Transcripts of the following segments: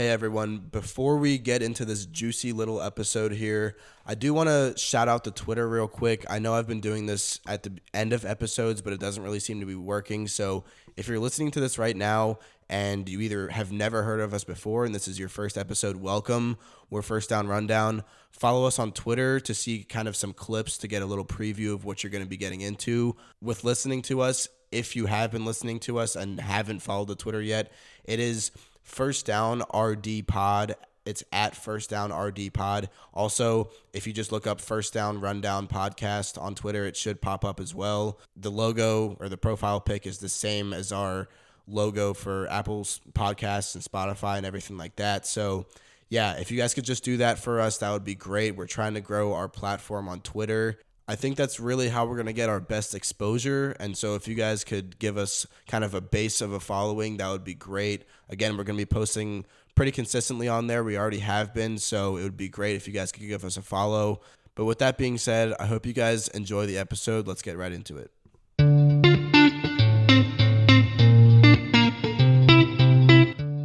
Hey everyone, before we get into this juicy little episode here, I do want to shout out the Twitter real quick. I know I've been doing this at the end of episodes, but it doesn't really seem to be working. So if you're listening to this right now and you either have never heard of us before and this is your first episode, welcome. We're First Down Rundown. Follow us on Twitter to see kind of some clips to get a little preview of what you're going to be getting into with listening to us. If you have been listening to us and haven't followed the Twitter yet, it is First Down RD Pod. It's at First Down RD Pod. Also, if you just look up First Down Rundown Podcast on Twitter, it should pop up as well. The logo or the profile pic is the same as our logo for Apple's podcasts and Spotify and everything like that. So, yeah, if you guys could just do that for us, that would be great. We're trying to grow our platform on Twitter. I think that's really how we're going to get our best exposure. And so, if you guys could give us kind of a base of a following, that would be great. Again, we're going to be posting pretty consistently on there. We already have been. So, it would be great if you guys could give us a follow. But with that being said, I hope you guys enjoy the episode. Let's get right into it.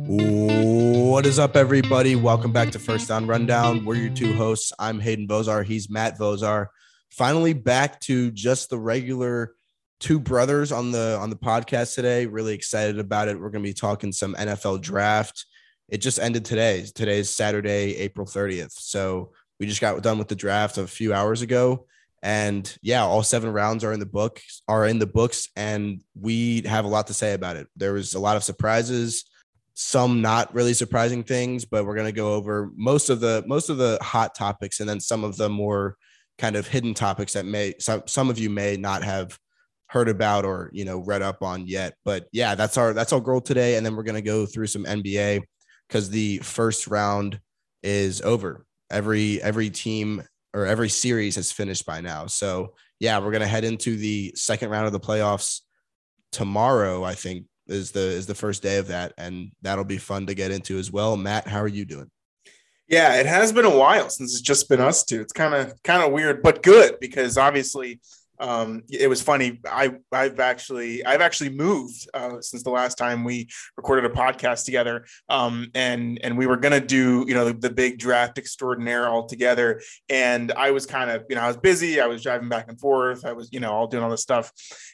What is up, everybody? Welcome back to First Down Rundown. We're your two hosts. I'm Hayden Vozar. He's Matt Vozar. Finally, back to just the regular two brothers on the on the podcast today. Really excited about it. We're going to be talking some NFL draft. It just ended today. Today's Saturday, April 30th. So we just got done with the draft a few hours ago. And yeah, all seven rounds are in the book, are in the books, and we have a lot to say about it. There was a lot of surprises some not really surprising things, but we're going to go over most of the most of the hot topics and then some of the more kind of hidden topics that may some, some of you may not have heard about or you know read up on yet. But yeah, that's our that's our goal today and then we're to go through some NBA cuz the first round is over. Every every team or every series has finished by now. So, yeah, we're to head into the second round of the playoffs tomorrow, I think is the is the first day of that, and that'll be fun to get into as well. Matt, how are you doing? Yeah, it has been a while since it's just been us two. It's kind of kind of weird, but good because obviously um, it was funny. I I've actually I've actually moved uh, since the last time we recorded a podcast together, um, and and we were gonna do you know the, the, big draft extraordinaire all together. And I was kind of you know I was busy. I was driving back and forth. I was you know all doing all this stuff,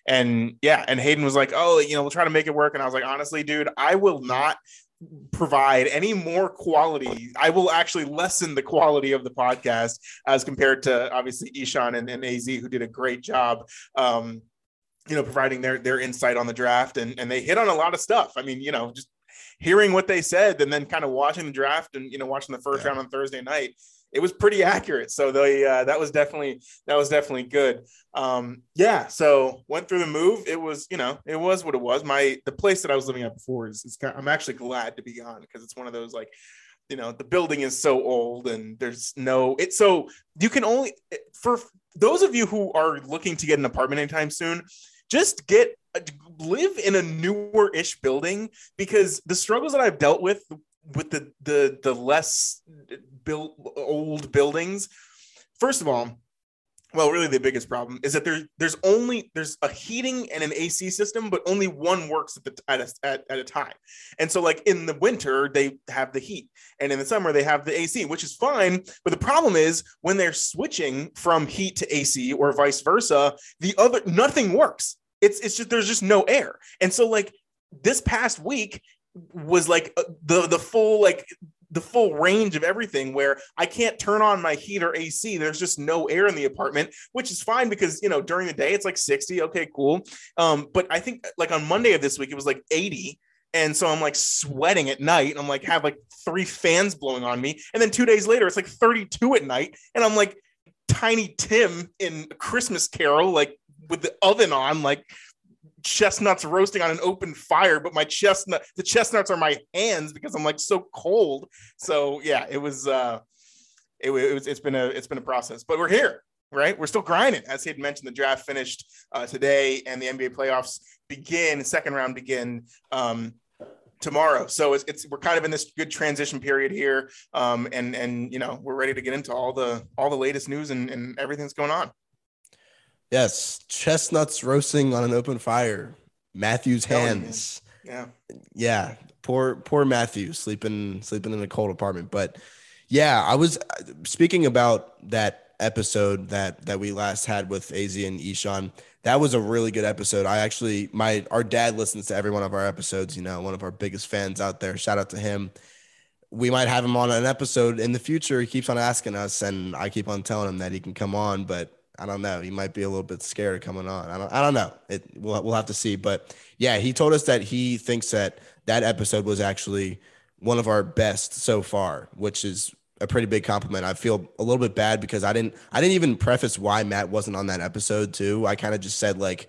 and yeah. And Hayden was like, oh, you know, we'll try to make it work. And I was like, honestly, dude, I will not provide any more quality. I will actually lessen the quality of the podcast as compared to obviously Ishan and, and AZ, who did a great job. Um, you know, providing their their insight on the draft, and and they hit on a lot of stuff. I mean, you know, just hearing what they said, and then kind of watching the draft, and you know, watching the first yeah. round on Thursday night it was pretty accurate. So they uh, that was definitely that was definitely good. Um, yeah. So went through the move. It was you know it was what it was. My the place that I was living at before is, is kind of, I'm actually glad to be on because it's one of those like you know the building is so old and there's no it so you can only for those of you who are looking to get an apartment anytime soon just get live in a newer ish building because the struggles that I've dealt with with the the the less built old buildings first of all well really the biggest problem is that there there's only there's a heating and an AC system but only one works at the at a, at, at a time. And so like in the winter they have the heat and in the summer they have the AC which is fine but the problem is when they're switching from heat to AC or vice versa the other nothing works. It's it's just there's just no air. And so like this past week was like uh, the the full like the full range of everything where I can't turn on my heat or AC. There's just no air in the apartment, which is fine because you know during the day it's like 60. Okay, cool. Um, but I think like on Monday of this week it was like 80. And so I'm like sweating at night. And I'm like have like three fans blowing on me. And then two days later it's like 32 at night. And I'm like tiny Tim in Christmas Carol, like with the oven on, like chestnuts roasting on an open fire, but my chestnut the chestnuts are my hands because I'm like so cold. So yeah, it was uh it, it was it's been a it's been a process, but we're here, right? We're still grinding. As he had mentioned, the draft finished uh, today and the NBA playoffs begin, second round begin um tomorrow. So it's, it's, we're kind of in this good transition period here, um, and and you know we're ready to get into all the all the latest news and, and everything that's going on. Yes, chestnuts roasting on an open fire. Matthew's hands. Yeah. Yeah. poor poor Matthew sleeping sleeping in a cold apartment. But yeah, I was uh, speaking about that episode that that we last had with Az and Ishan. That was a really good episode. I actually my our dad listens to every one of our episodes. You know, one of our biggest fans out there. Shout out to him. We might have him on an episode in the future. He keeps on asking us, and I keep on telling him that he can come on, but I don't know. He might be a little bit scared coming on. I don't. I don't know. It. We'll we'll have to see. But yeah, he told us that he thinks that that episode was actually one of our best so far, which is a pretty big compliment. I feel a little bit bad because I didn't I didn't even preface why Matt wasn't on that episode too. I kind of just said like,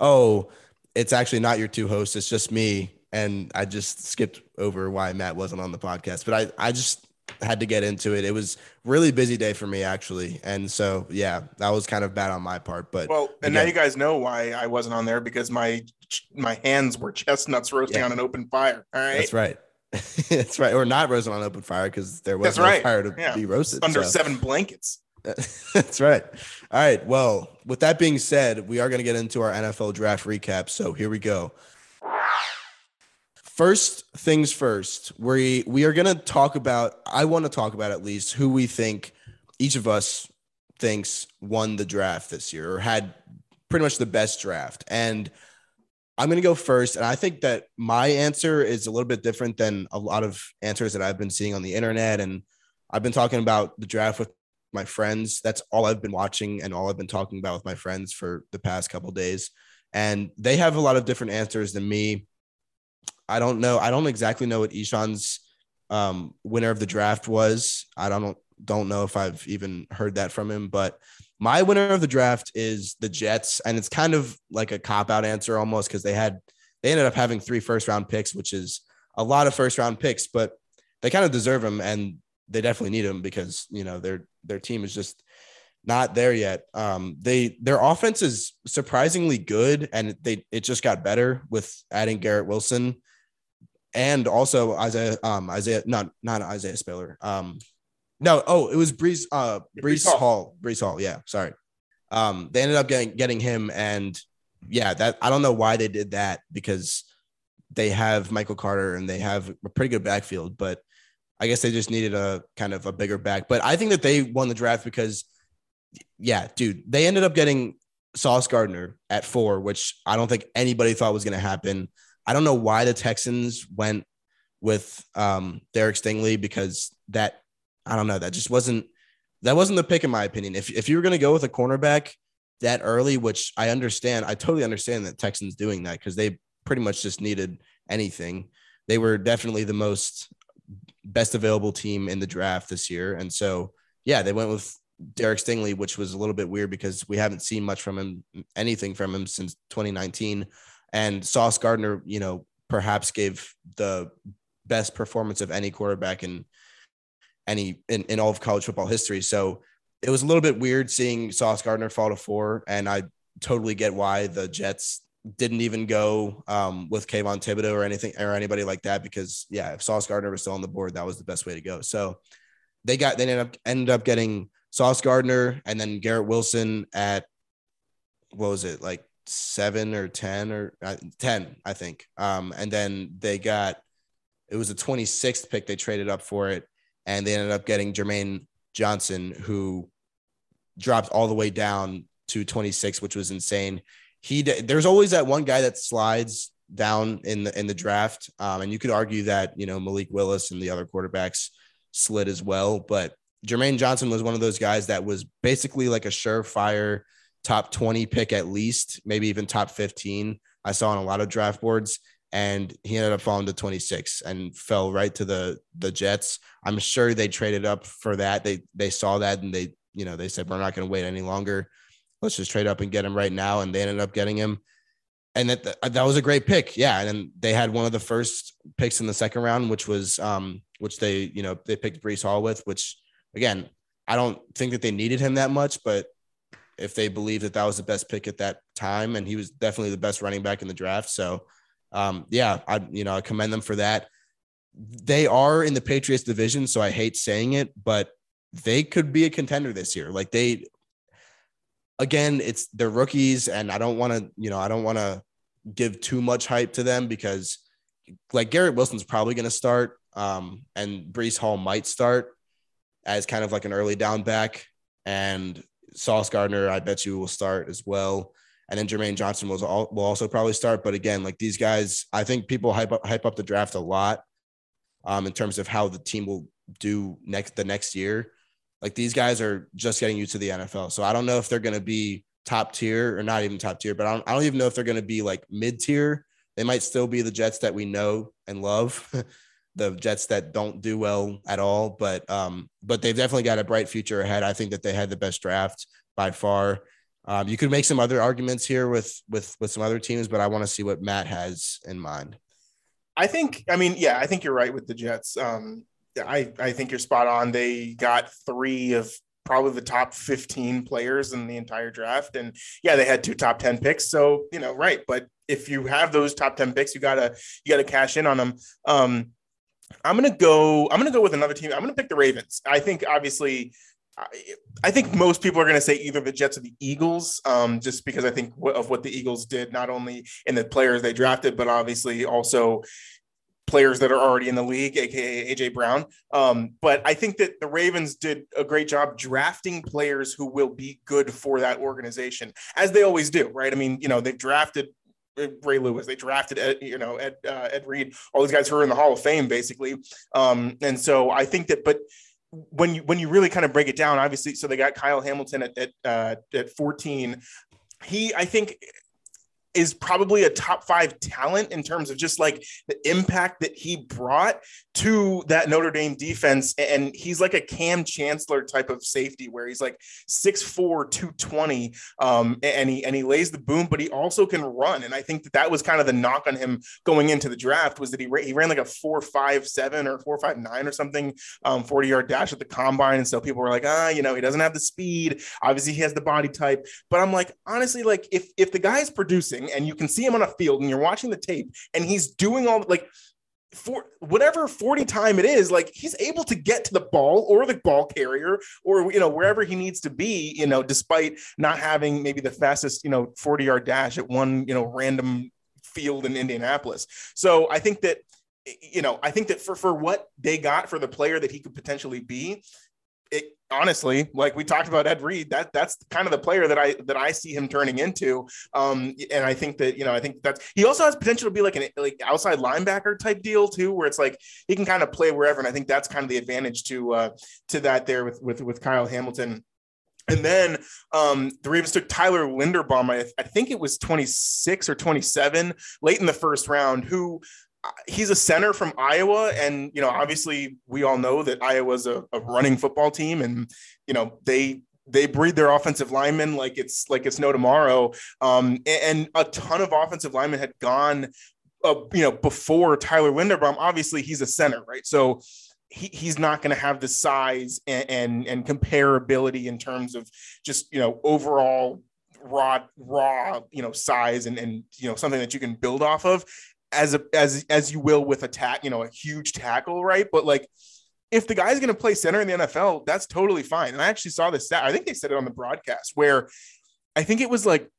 "Oh, it's actually not your two hosts, it's just me." And I just skipped over why Matt wasn't on the podcast. But I I just had to get into it. It was really busy day for me actually. And so, yeah, that was kind of bad on my part, but Well, and again, now you guys know why I wasn't on there because my my hands were chestnuts roasting yeah. on an open fire. All right. That's right. That's right. Or not roasting on open fire because there was no right. fire to yeah. be roasted. Under so. seven blankets. That's right. All right. Well, with that being said, we are going to get into our NFL draft recap. So here we go. First things first, we we are going to talk about. I want to talk about at least who we think each of us thinks won the draft this year or had pretty much the best draft. And I'm going to go first. And I think that my answer is a little bit different than a lot of answers that I've been seeing on the internet. And I've been talking about the draft with my friends. That's all I've been watching and all I've been talking about with my friends for the past couple days. And they have a lot of different answers than me. I don't know. I don't exactly know what Ishan's um, winner of the draft was. I don't don't know if I've even heard that from him, but my winner of the draft is the Jets, and it's kind of like a cop out answer almost because they had they ended up having three first round picks, which is a lot of first round picks, but they kind of deserve them and they definitely need them because you know their their team is just not there yet. Um, they their offense is surprisingly good, and they it just got better with adding Garrett Wilson, and also Isaiah um Isaiah not not Isaiah Spiller um no, oh, it was Breece uh Breece, Hall. Hall. Hall, yeah. Sorry. Um, they ended up getting getting him, and yeah, that I don't know why they did that because they have Michael Carter and they have a pretty good backfield, but I guess they just needed a kind of a bigger back. But I think that they won the draft because yeah, dude, they ended up getting Sauce Gardner at four, which I don't think anybody thought was gonna happen. I don't know why the Texans went with um Derek Stingley because that I don't know. That just wasn't that wasn't the pick in my opinion. If if you were going to go with a cornerback that early, which I understand, I totally understand that Texans doing that because they pretty much just needed anything. They were definitely the most best available team in the draft this year, and so yeah, they went with Derek Stingley, which was a little bit weird because we haven't seen much from him, anything from him since 2019. And Sauce Gardner, you know, perhaps gave the best performance of any quarterback in any in, in all of college football history. So it was a little bit weird seeing Sauce Gardner fall to four, and I totally get why the Jets didn't even go um, with Kayvon Thibodeaux or anything or anybody like that because yeah, if Sauce Gardner was still on the board, that was the best way to go. So they got they ended up ended up getting Sauce Gardner and then Garrett Wilson at what was it like seven or ten or uh, ten I think, um, and then they got it was a 26th pick they traded up for it and they ended up getting Jermaine Johnson, who dropped all the way down to 26, which was insane. He there's always that one guy that slides down in the in the draft, um, and you could argue that you know Malik Willis and the other quarterbacks slid as well, but Jermaine Johnson was one of those guys that was basically like a surefire top 20 pick at least, maybe even top 15. I saw on a lot of draft boards and he ended up falling to 26 and fell right to the the Jets. I'm sure they traded up for that. They they saw that and they you know they said we're not going to wait any longer. Let's just trade up and get him right now. And they ended up getting him. And that that was a great pick, yeah. And they had one of the first picks in the second round, which was um which they you know they picked Breece Hall with. Which again, I don't think that they needed him that much, but if they believe that that was the best pick at that time, and he was definitely the best running back in the draft, so um, yeah, I you know I commend them for that. They are in the Patriots division, so I hate saying it, but they could be a contender this year. Like they, again, it's they're rookies, and I don't want to you know I don't want to give too much hype to them because like Garrett Wilson's probably going to start, um, and Breece Hall might start as kind of like an early down back, and Sauce Gardner, I bet you will start as well. And then Jermaine Johnson will, will also probably start. But again, like these guys, I think people hype up, hype up the draft a lot um, in terms of how the team will do next the next year. Like these guys are just getting used to the NFL. So I don't know if they're going to be top tier or not even top tier, but I don't, I don't even know if they're going to be like mid tier. They might still be the Jets that we know and love, the Jets that don't do well at all. But um, but they've definitely got a bright future ahead. I think that they had the best draft by far. Um, you could make some other arguments here with with with some other teams, but I want to see what Matt has in mind. I think, I mean, yeah, I think you're right with the Jets. Um, I, I think you're spot on. They got three of probably the top 15 players in the entire draft. And yeah, they had two top 10 picks. So, you know, right. But if you have those top 10 picks, you gotta, you gotta cash in on them. Um, I'm gonna go, I'm gonna go with another team. I'm gonna pick the Ravens. I think obviously I think most people are to say either the Jets or the Eagles, um, just because I think of what the Eagles did, not only in the players they drafted, but obviously also players that are already in the league, aka AJ Brown. Um, but I think that the Ravens did a great job drafting players who will be good for that organization, as they always do, right? I mean, you know, they've drafted Ray Lewis. They drafted Ed, you know Ed uh, Ed Reed, all these guys who are in the Hall of Fame, basically. Um, and so I think that, but when you when you really kind of break it down, obviously, so they got Kyle Hamilton at at, uh, at 14. He, I think, is probably a top five talent in terms of just like the impact that he brought to that Notre Dame defense. And he's like a Kam Chancellor type of safety where he's like 6'4, 220. Um, and he and he lays the boom, but he also can run. And I think that that was kind of the knock on him going into the draft was that he, he ran like a four five seven or four five nine or something, um, 40 yard dash at the combine. And so people were like, ah, you know, he doesn't have the speed. Obviously, he has the body type. But I'm like, honestly, like if if the guy's producing and you can see him on a field and you're watching the tape and he's doing all like for whatever 40 time it is like he's able to get to the ball or the ball carrier or you know wherever he needs to be you know despite not having maybe the fastest you know 40 yard dash at one you know random field in Indianapolis. So I think that you know I think that for for what they got for the player that he could potentially be it, honestly, like we talked about Ed Reed, that that's kind of the player that I that I see him turning into. Um, and I think that you know, I think that's he also has potential to be like an like outside linebacker type deal too, where it's like he can kind of play wherever. And I think that's kind of the advantage to uh, to that there with with with Kyle Hamilton. And then um, the Ravens took Tyler Linderbaum. I, I, think it was 26 or 27 late in the first round, who he's a center from Iowa, and you know, obviously, we all know that Iowa's a, a running football team, and you know, they they breed their offensive linemen like it's like it's no tomorrow. Um, and, a ton of offensive linemen had gone, uh, you know, before Tyler Linderbaum. Obviously, he's a center, right? So he, he's not going to have the size and, and, and comparability in terms of just you know overall raw raw you know size and and you know something that you can build off of as a as as you will with a tack, you know, a huge tackle, right? But like if the guy's going to play center in the NFL, that's totally fine. And I actually saw this stat. I think they said it on the broadcast where I think it was like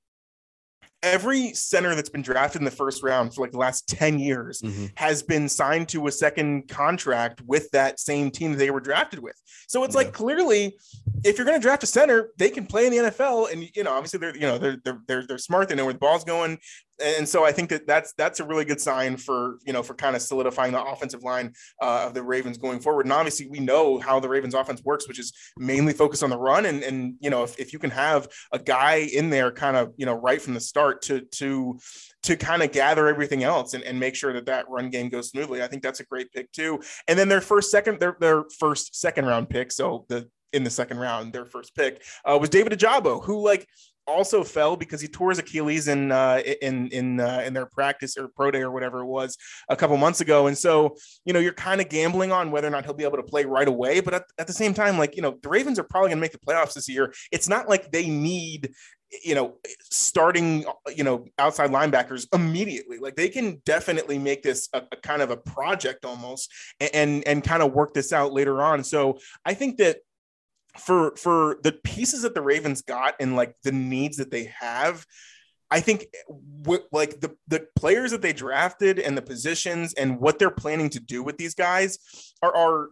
every center that's been drafted in the first round for like the last 10 years mm-hmm. has been signed to a second contract with that same team that they were drafted with. So it's yeah. like clearly if you're going to draft a center, they can play in the NFL and you know obviously they're you know they're they're they're, they're smart, they know where the ball's going and so I think that that's that's a really good sign for you know for kind of solidifying the offensive line uh, of the Ravens going forward. And obviously, we know how the Ravens offense works, which is mainly focused on the run. And and you know if, if you can have a guy in there kind of you know right from the start to to to kind of gather everything else and, and make sure that that run game goes smoothly. I think that's a great pick too. And then their first second their their first second round pick, so the in the second round, their first pick uh, was David Ojabo, who like also fell because he tore his Achilles in uh, in in uh, in their practice or pro day or whatever it was a couple months ago. And so, you know, you're kind of gambling on whether or not he'll be able to play right away. But at, at the same time, like you know, the Ravens are probably going to make the playoffs this year. It's not like they need you know starting you know outside linebackers immediately like they can definitely make this a, a kind of a project almost and, and and kind of work this out later on so i think that for for the pieces that the Ravens got and like the needs that they have, I think eh, w- like the the players that they drafted and the positions and what they're planning to do with these guys are are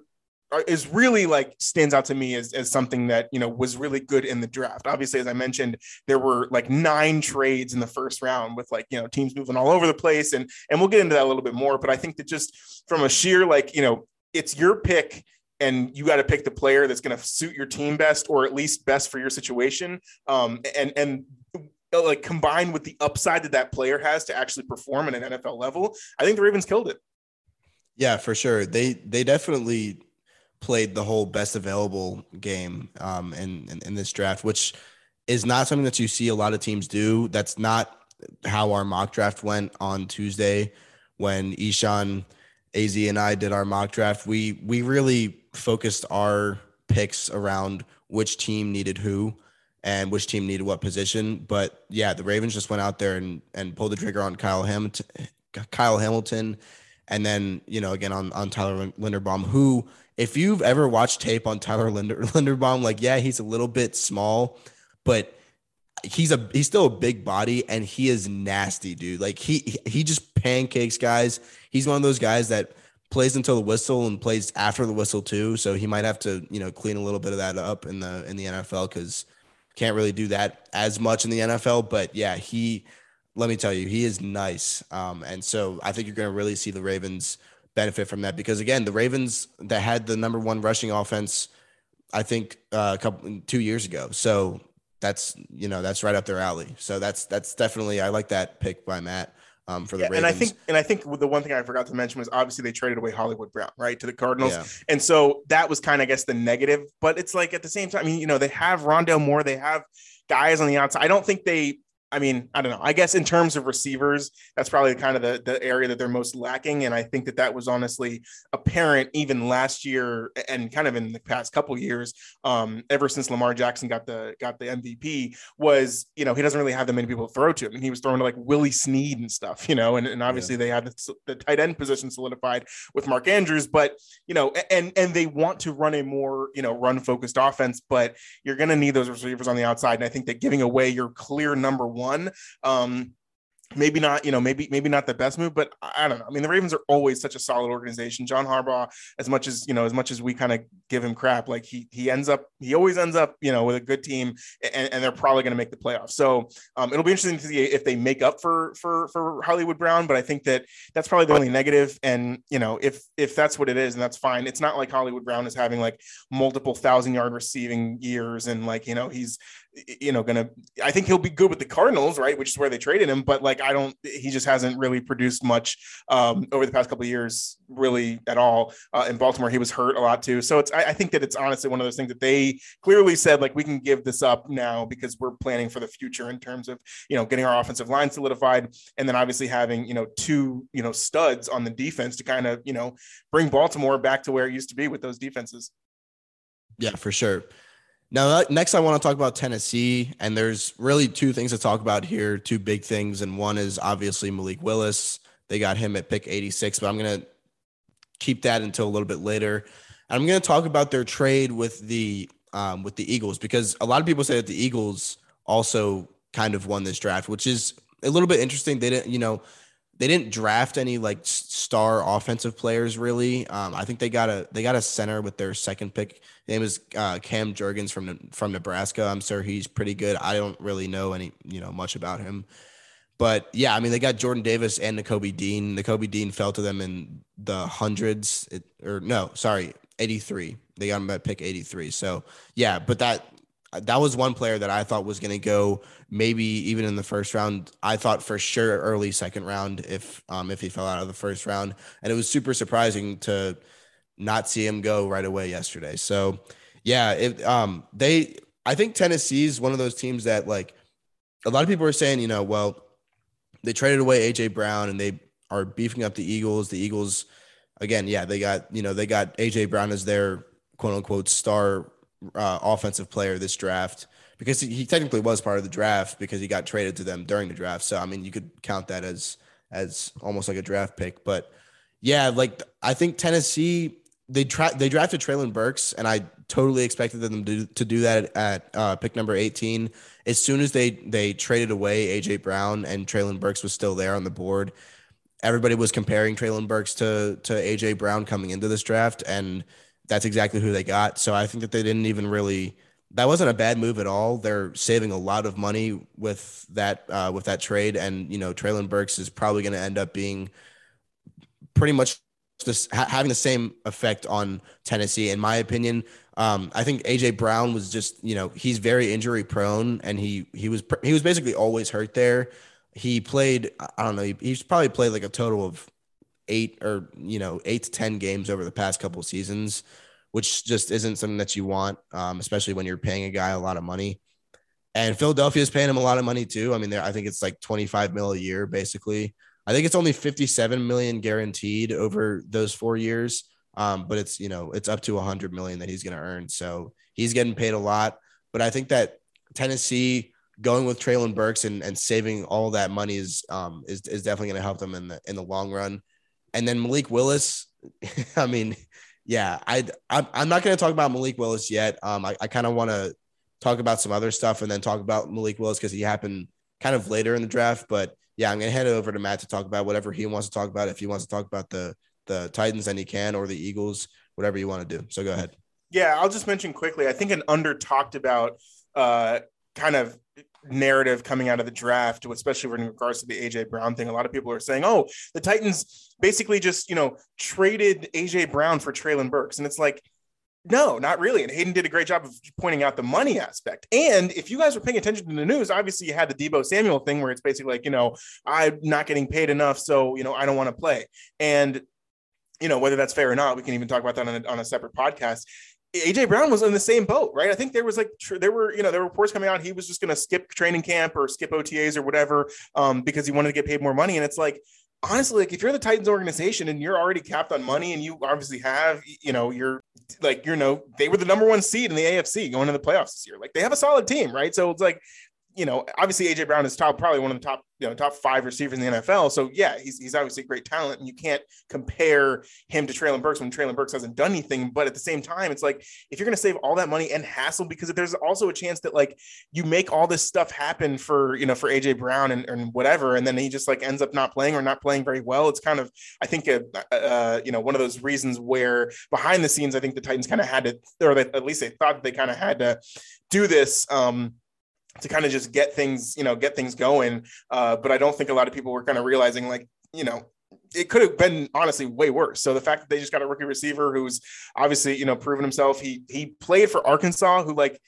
is really like stands out to me as, as something that you know was really good in the draft. Obviously as i mentioned there were like nine trades in the first round with like you know teams moving all over the place and and we'll get into that a little bit more but i think that just from a sheer like you know it's your pick and you got to pick the player that's going to suit your team best or at least best for your situation um and and like combined with the upside that that player has to actually perform at an NFL level i think the ravens killed it yeah for sure they they definitely played the whole best available game um, in, in, in this draft, which is not something that you see a lot of teams do. That's not how our mock draft went on Tuesday when Ishan, Az, and I did our mock draft. We we really focused our picks around which team needed who and which team needed what position. But yeah, the Ravens just went out there and and pulled the trigger on Kyle Hamilton, Kyle Hamilton, and then you know again on on Tyler Linderbaum, who if you've ever watched tape on Tyler Linder, Linderbaum, like, yeah, he's a little bit small, but he's a he's still a big body and he is nasty, dude. Like he he just pancakes guys. He's one of those guys that plays until the whistle and plays after the whistle too. So he might have to, you know, clean a little bit of that up in the in the NFL because can't really do that as much in the NFL. But yeah, he let me tell you, he is nice. Um, and so I think you're gonna really see the Ravens benefit from that because again, the Ravens that had the number one rushing offense, I think uh, a couple two years ago. So that's you know that's right up their alley. So that's that's definitely I like that pick by Matt. Um, for the yeah, Ravens. and I think and I think the one thing I forgot to mention was obviously they traded away Hollywood Brown right to the Cardinals, yeah. and so that was kind of I guess the negative. But it's like at the same time, I mean, you know, they have Rondale Moore, they have guys on the outside. I don't think they I mean, I don't know. I guess in terms of receivers, that's probably kind of the, the area that they're most lacking. And I think that that was honestly apparent even last year and kind of in the past couple years, um, ever since Lamar Jackson got the got the MVP, was you know he doesn't really have that many people to throw to. I mean, he was throwing to like Willie Snead and stuff, you know, and, and obviously yeah. they had the, the tight end position solidified with Mark Andrews, but you know, and and they want to run a more you know run focused offense, but you're going to need those receivers on the outside. And I think that giving away your clear number one one. Um, maybe not, you know, maybe maybe not the best move, but I don't know. I mean, the Ravens are always such a solid organization. John Harbaugh, as much as you know, as much as we kind of give him crap, like he he ends up, he always ends up, you know, with a good team, and, and they're probably going to make the playoffs. So um, it'll be interesting to see if they make up for for for Hollywood Brown. But I think that that's probably the only negative. And you know, if if that's what it is, and that's fine. It's not like Hollywood Brown is having like multiple thousand yard receiving years, and like you know he's you know, gonna. I think he'll be good with the Cardinals, right? Which is where they traded him. But like, I don't. He just hasn't really produced much um, over the past couple of years, really at all. Uh, in Baltimore, he was hurt a lot too. So it's. I, I, think that it's honestly one of those things that they clearly said like we can give this up now because we're planning for the future in terms of you know getting our offensive line solidified, and then obviously having you know two you know studs on the defense to kind of you know bring Baltimore back to where it used to be with those defenses. Yeah, for sure. Now, next, I want to talk about Tennessee, and there's really two things to talk about here, two big things, and one is obviously Malik Willis. They got him at pick 86, but I'm gonna keep that until a little bit later. I'm gonna talk about their trade with the um, with the Eagles because a lot of people say that the Eagles also kind of won this draft, which is a little bit interesting. They didn't, you know, they didn't draft any like star offensive players really. Um, I think they got a they got a center with their second pick. His name is uh, Cam Jurgens from from Nebraska. I'm sure he's pretty good. I don't really know any you know much about him, but yeah, I mean they got Jordan Davis and Nakobe Dean. Nakobe Dean fell to them in the hundreds, it, or no, sorry, 83. They got him at pick 83. So yeah, but that that was one player that I thought was going to go maybe even in the first round. I thought for sure early second round if um, if he fell out of the first round, and it was super surprising to not see him go right away yesterday. So yeah, it um they I think Tennessee is one of those teams that like a lot of people are saying, you know, well, they traded away AJ Brown and they are beefing up the Eagles. The Eagles again, yeah, they got, you know, they got AJ Brown as their quote unquote star uh, offensive player this draft because he technically was part of the draft because he got traded to them during the draft. So I mean, you could count that as as almost like a draft pick. But yeah, like I think Tennessee they tra- they drafted Treylon Burks, and I totally expected them to, to do that at uh, pick number 18. As soon as they they traded away AJ Brown and Treylon Burks was still there on the board, everybody was comparing Treylon Burks to to AJ Brown coming into this draft, and that's exactly who they got. So I think that they didn't even really. That wasn't a bad move at all. They're saving a lot of money with that uh, with that trade, and you know Treylon Burks is probably going to end up being pretty much this ha- having the same effect on Tennessee, in my opinion. Um, I think AJ Brown was just, you know, he's very injury prone, and he he was he was basically always hurt there. He played, I don't know, he, he's probably played like a total of eight or you know eight to ten games over the past couple seasons, which just isn't something that you want, um, especially when you're paying a guy a lot of money. And Philadelphia is paying him a lot of money too. I mean, I think it's like 25 mil a year, basically. I think it's only 57 million guaranteed over those four years. Um, but it's you know it's up to 100 million that he's going to earn. So he's getting paid a lot. But I think that Tennessee going with Treylon Burks and, and saving all that money is um is, is definitely going to help them in the in the long run. And then Malik Willis, I mean, yeah, I I'm, not going to talk about Malik Willis yet. Um, I, I kind of want to talk about some other stuff and then talk about Malik Willis because he happened kind of later in the draft. But yeah, I'm gonna head over to Matt to talk about whatever he wants to talk about. If he wants to talk about the the Titans, then he can, or the Eagles, whatever you want to do. So go ahead. Yeah, I'll just mention quickly. I think an under talked about uh, kind of narrative coming out of the draft, especially in regards to the AJ Brown thing. A lot of people are saying, "Oh, the Titans basically just you know traded AJ Brown for Treylon Burks," and it's like no, not really. And Hayden did a great job of pointing out the money aspect. And if you guys were paying attention to the news, obviously you had the Deebo Samuel thing where it's basically like, you know, I'm not getting paid enough. So, you know, I don't want to play. And, you know, whether that's fair or not, we can even talk about that on a, on a separate podcast. AJ Brown was in the same boat, right? I think there was like there were you know there were reports coming out he was just going to skip training camp or skip OTAs or whatever um, because he wanted to get paid more money, and it's like honestly, like if you're the Titans organization and you're already capped on money and you obviously have, you know, you're like, you know, they were the number one seed in the AFC going to the playoffs this year. Like they have a solid team, right? So it's like you know, obviously AJ Brown is top, probably one of the top, you know, top five receivers in the NFL. So yeah, he's, he's obviously great talent, and you can't compare him to Treylon Burks when Treylon Burks hasn't done anything. But at the same time, it's like if you're going to save all that money and hassle, because there's also a chance that like you make all this stuff happen for you know for AJ Brown and, and whatever, and then he just like ends up not playing or not playing very well. It's kind of I think a, a you know one of those reasons where behind the scenes, I think the Titans kind of had to, or they, at least they thought they kind of had to do this. Um, to kind of just get things, you know, get things going. Uh, but I don't think a lot of people were kind of realizing like, you know, it could have been honestly way worse. So the fact that they just got a rookie receiver who's obviously, you know, proven himself. He he played for Arkansas, who like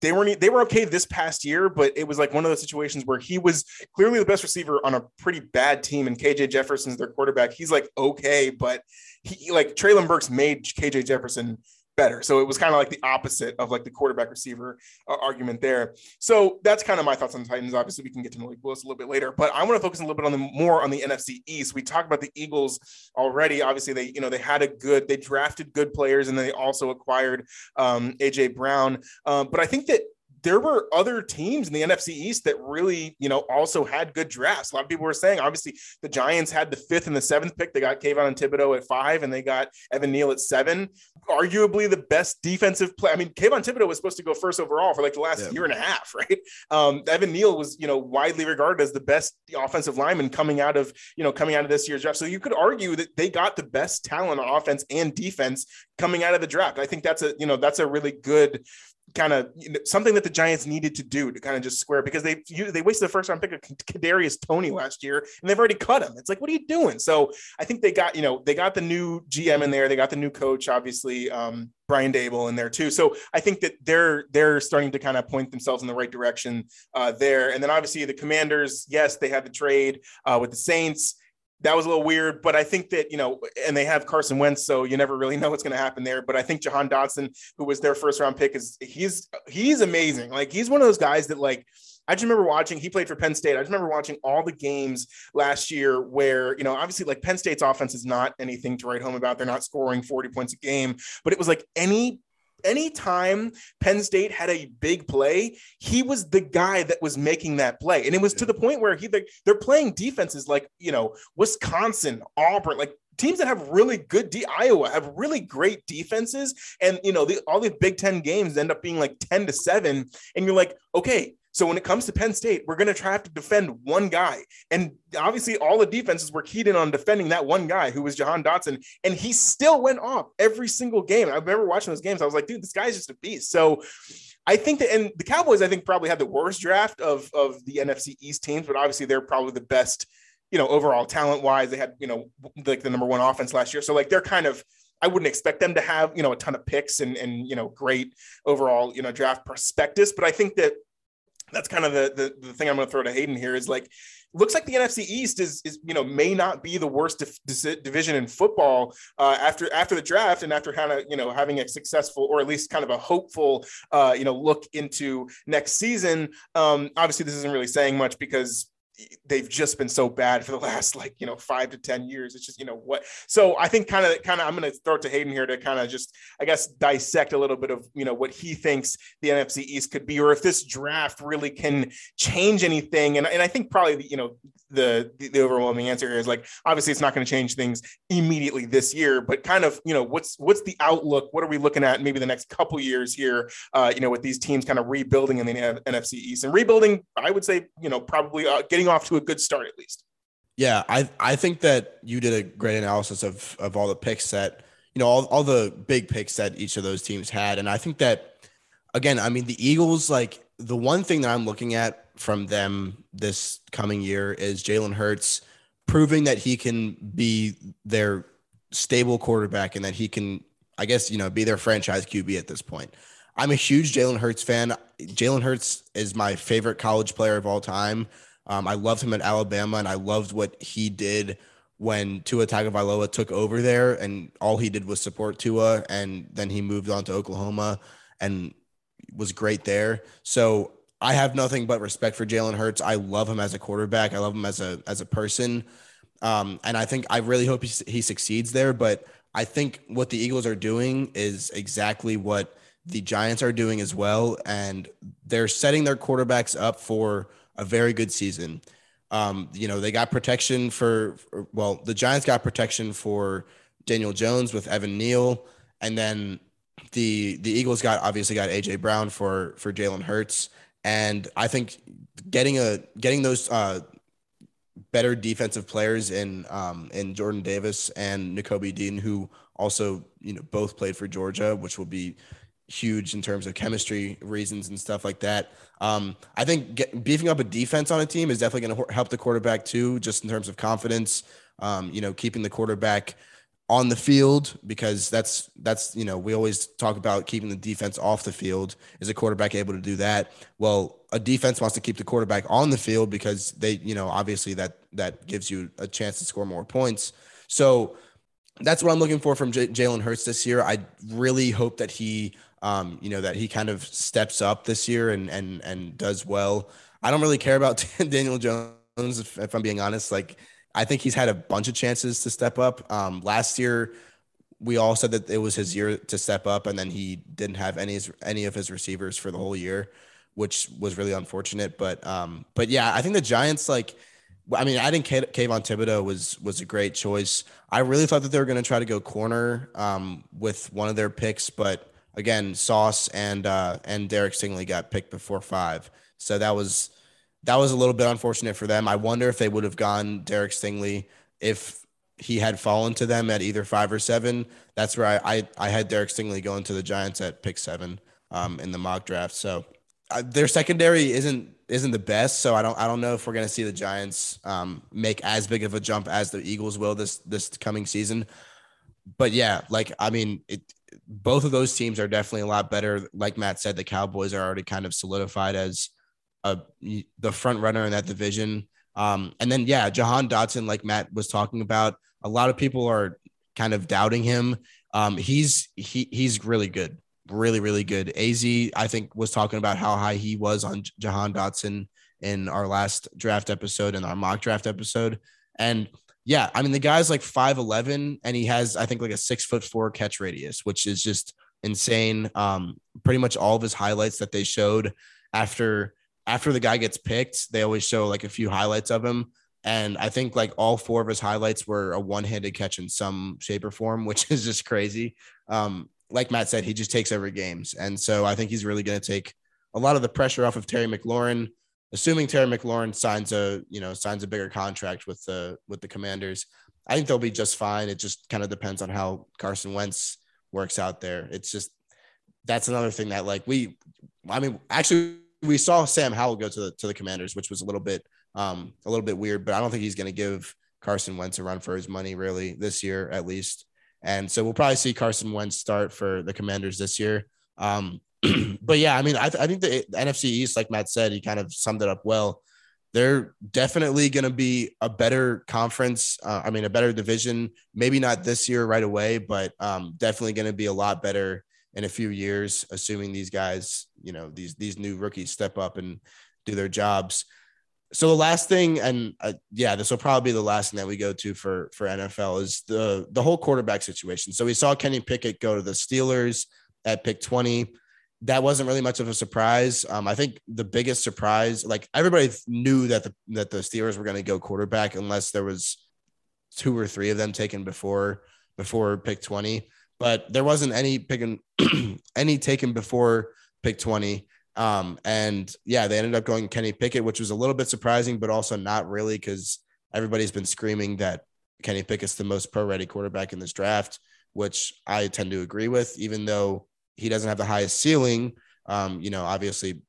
they weren't they were okay this past year, but it was like one of those situations where he was clearly the best receiver on a pretty bad team, and KJ Jefferson's their quarterback. He's like okay, but he like Treylon Burks made KJ Jefferson better. So it was kind of like the opposite of like the quarterback receiver uh, argument there. So that's kind of my thoughts on the Titans. Obviously, we can get to Malik Willis a little bit later, but I want to focus a little bit on the more on the NFC East. We talked about the Eagles already. Obviously, they you know they had a good they drafted good players and they also acquired um, AJ Brown. Um, but I think that there were other teams in the NFC East that really, you know, also had good drafts. A lot of people were saying, obviously, the Giants had the fifth and the seventh pick. They got Kayvon and Thibodeaux at five, and they got Evan Neal at seven. Arguably the best defensive play. I mean, Kayvon Thibodeaux was supposed to go first overall for like the last yeah. year and a half, right? Um, Evan Neal was, you know, widely regarded as the best offensive lineman coming out of, you know, coming out of this year's draft. So you could argue that they got the best talent on offense and defense coming out of the draft. I think that's a, you know, that's a really good kind of you know, something that the Giants needed to do to kind of just square because they they wasted the first round pick of Kadarius Toney last year and they've already cut him. It's like, what are you doing? So I think they got you know they got the new GM in there, they got the new coach, obviously um, Brian Daboll in there too. So I think that they're they're starting to kind of point themselves in the right direction uh, there. And then obviously the Commanders, yes, they had the trade uh, with the Saints that was a little weird, but I think that, you know, and they have Carson Wentz, so you never really know what's going to happen there. But I think Jahan Dotson, who was their first round pick, is he's he's amazing. Like he's one of those guys that like I just remember watching, he played for Penn State. I just remember watching all the games last year where, you know, obviously like Penn State's offense is not anything to write home about. They're not scoring 40 points a game, but it was like any anytime Penn State had a big play, he was the guy that was making that play. And it was to the point where he they're playing defenses like, you know, Wisconsin, Auburn, like teams that have really good D Iowa have really great defenses. And you know, the, all these Big Ten games end up being like 10 to 7. And you're like, okay, so when it comes to Penn State, we're going to try to defend one guy. And obviously, all the defenses were keyed in on defending that one guy who was Jahan Dotson. And he still went off every single game. I remember watching those games. I was like, dude, this guy's just a beast. So I think that, and the Cowboys, I think, probably had the worst draft of, of the NFC East teams, but obviously they're probably the best, you know, overall talent wise. They had, you know, like the number one offense last year. So, like, they're kind of, I wouldn't expect them to have, you know, a ton of picks and, and, you know, great overall, you know, draft prospectus. But I think that that's kind of the, the, the thing I'm going to throw to Hayden here is like, looks like the NFC East is, is you know may not be the worst division in football uh, after after the draft and after kind of you know having a successful or at least kind of a hopeful uh, you know look into next season. Um, obviously, this isn't really saying much because they've just been so bad for the last like you know five to ten years. It's just you know what so i think kind of kind of i'm going to throw it to hayden here to kind of just i guess dissect a little bit of you know what he thinks the nfc east could be or if this draft really can change anything. And, and i think probably you know the, the, overwhelming answer is like obviously it's not going to change things immediately this year but kind of you know what's what's the outlook? What are we looking at maybe the next couple years here uh, you know with these teams kind of rebuilding in the nfc east and rebuilding i would say you know probably uh, getting off to a good start at least. Yeah i i think that you did a great analysis of of all the picks that you know all, all the big picks that each of those teams had and i think that again i mean the eagles like the one thing that i'm looking at from them this coming year is Jalen Hurts proving that he can be their stable quarterback and that he can, I guess, you know, be their franchise QB at this point. I'm a huge Jalen Hurts fan. Jalen Hurts is my favorite college player of all time. Um, I loved him at Alabama, and I loved what he did when Tua Tagovailoa took over there, and all he did was support Tua, and then he moved on to Oklahoma and was great there. So I have nothing but respect for Jalen Hurts. I love him as a quarterback. I love him as a as a person, um, and I think I really hope he, he succeeds there. But I think what the Eagles are doing is exactly what the Giants are doing as well, and they're setting their quarterbacks up for a very good season. Um, you know, they got protection for, for well, the Giants got protection for Daniel Jones with Evan Neal, and then the the Eagles got obviously got AJ Brown for for Jalen Hurts. And I think getting a getting those uh, better defensive players in um, in Jordan Davis and Nakobe Dean, who also you know both played for Georgia, which will be huge in terms of chemistry reasons and stuff like that. Um, I think get, beefing up a defense on a team is definitely going to help the quarterback too, just in terms of confidence. Um, you know, keeping the quarterback on the field because that's that's you know we always talk about keeping the defense off the field. Is a quarterback able to do that? Well a defense wants to keep the quarterback on the field because they you know obviously that that gives you a chance to score more points. So that's what i'm looking for from J- jalen hurts this year. I really hope that he um you know that he kind of steps up this year and and and does well. I don't really care about daniel jones if, if i'm being honest. Like I think he's had a bunch of chances to step up. Um, last year, we all said that it was his year to step up, and then he didn't have any any of his receivers for the whole year, which was really unfortunate. But um, but yeah, I think the Giants like. I mean, I think Kayvon Thibodeaux was was a great choice. I really thought that they were going to try to go corner um, with one of their picks, but again, Sauce and uh, and Derek Stingley got picked before five, so that was that was a little bit unfortunate for them. I wonder if they would have gone Derek Stingley if he had fallen to them at either five or seven. That's where I I, I had Derek Stingley going to the Giants at pick seven um, in the mock draft. So uh, their secondary isn't isn't the best. So I don't I don't know if we're gonna see the Giants um, make as big of a jump as the Eagles will this this coming season. But yeah, like I mean, it both of those teams are definitely a lot better. Like Matt said, the Cowboys are already kind of solidified as uh, the front runner in that division. Um, and then, yeah, Jahan Dotson, like Matt was talking about, a lot of people are kind of doubting him. Um, he's he he's really good, really really good. Az I think was talking about how high he was on Jahan Dotson in our last draft episode and our mock draft episode, and yeah, I mean the guy's like five eleven and he has I think like a six foot four catch radius, which is just insane. Um, pretty much all of his highlights that they showed after after the guy gets picked, they always show like a few highlights of him. And I think like all four of his highlights were a one-handed catch in some shape or form, which is just crazy. Um, like Matt said, he just takes over games, and so I think he's really going to take a lot of the pressure off of Terry McLaurin. Assuming Terry McLaurin signs a you know signs a bigger contract with the with the Commanders, I think they'll be just fine. It just kind of depends on how Carson Wentz works out there. It's just that's another thing that like we, I mean, actually we saw Sam Howell go to the to the Commanders, which was a little bit um a little bit weird, but I don't think he's going to give Carson Wentz a run for his money really this year at least. And so we'll probably see Carson Wentz start for the Commanders this year. Um, but yeah, I mean, I, th- I think the, NFC East, like Matt said, he kind of summed it up well. They're definitely going to be a better conference. Uh, I mean, a better division. Maybe not this year right away, but um, definitely going to be a lot better in a few years, assuming these guys, you know, these these new rookies step up and do their jobs. So the last thing, and uh, yeah, this will probably be the last thing that we go to for for NFL is the the whole quarterback situation. So we saw Kenny Pickett go to the Steelers at pick twenty. That wasn't really much of a surprise. Um, I think the biggest surprise, like everybody knew that the that the Steelers were going to go quarterback unless there was two or three of them taken before before pick twenty, but there wasn't any picking any taken before pick twenty. Um, and yeah, they ended up going Kenny Pickett, which was a little bit surprising, but also not really because everybody's been screaming that Kenny Pickett's the most pro ready quarterback in this draft, which I tend to agree with, even though he doesn't have the highest ceiling. Um, you know, obviously,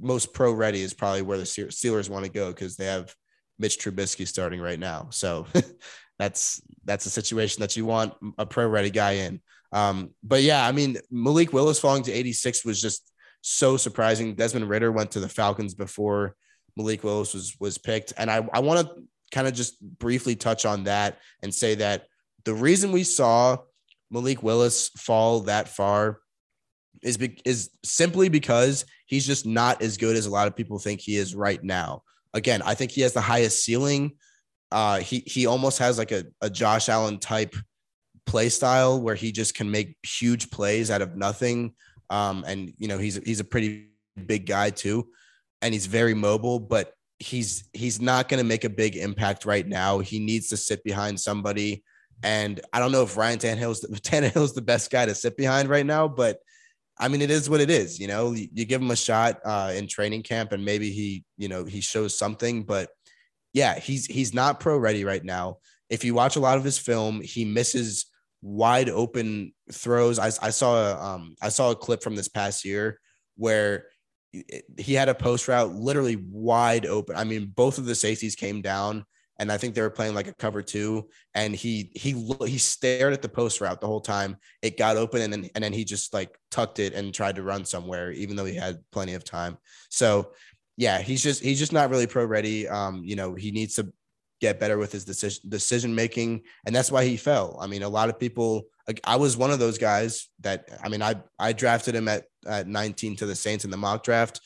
most pro ready is probably where the Steelers want to go because they have Mitch Trubisky starting right now. So that's that's a situation that you want a pro ready guy in. Um, but yeah, I mean, Malik Willis falling to 86 was just so surprising. Desmond Ridder went to the Falcons before Malik Willis was was picked, and I I want to kind of just briefly touch on that and say that the reason we saw Malik Willis fall that far is be, is simply because he's just not as good as a lot of people think he is right now. Again, I think he has the highest ceiling. Uh, he he almost has like a, a Josh Allen type play style where he just can make huge plays out of nothing. Um, and you know, he's he's a pretty big guy too, and he's very mobile, but he's he's not going to make a big impact right now. He needs to sit behind somebody. And I don't know if Ryan Tannehill's Tannehill's the best guy to sit behind right now, but I mean, it is what it is. You know, you, you give him a shot uh, in training camp, and maybe he, you know, he shows something. But yeah, he's he's not pro ready right now. If you watch a lot of his film, he misses wide open throws. I, I saw a, um, I saw a clip from this past year where he had a post route literally wide open. I mean, both of the safeties came down, and I think they were playing like a cover two, and he he he stared at the post route the whole time. It got open, and then and then he just like tucked it and tried to run somewhere, even though he had plenty of time. So yeah, he's just he's just not really pro ready. Um, you know, he needs to get better with his decision decision making, and that's why he fell. I mean, a lot of people. Like, I was one of those guys that I mean, I I drafted him at at 19 to the Saints in the mock draft,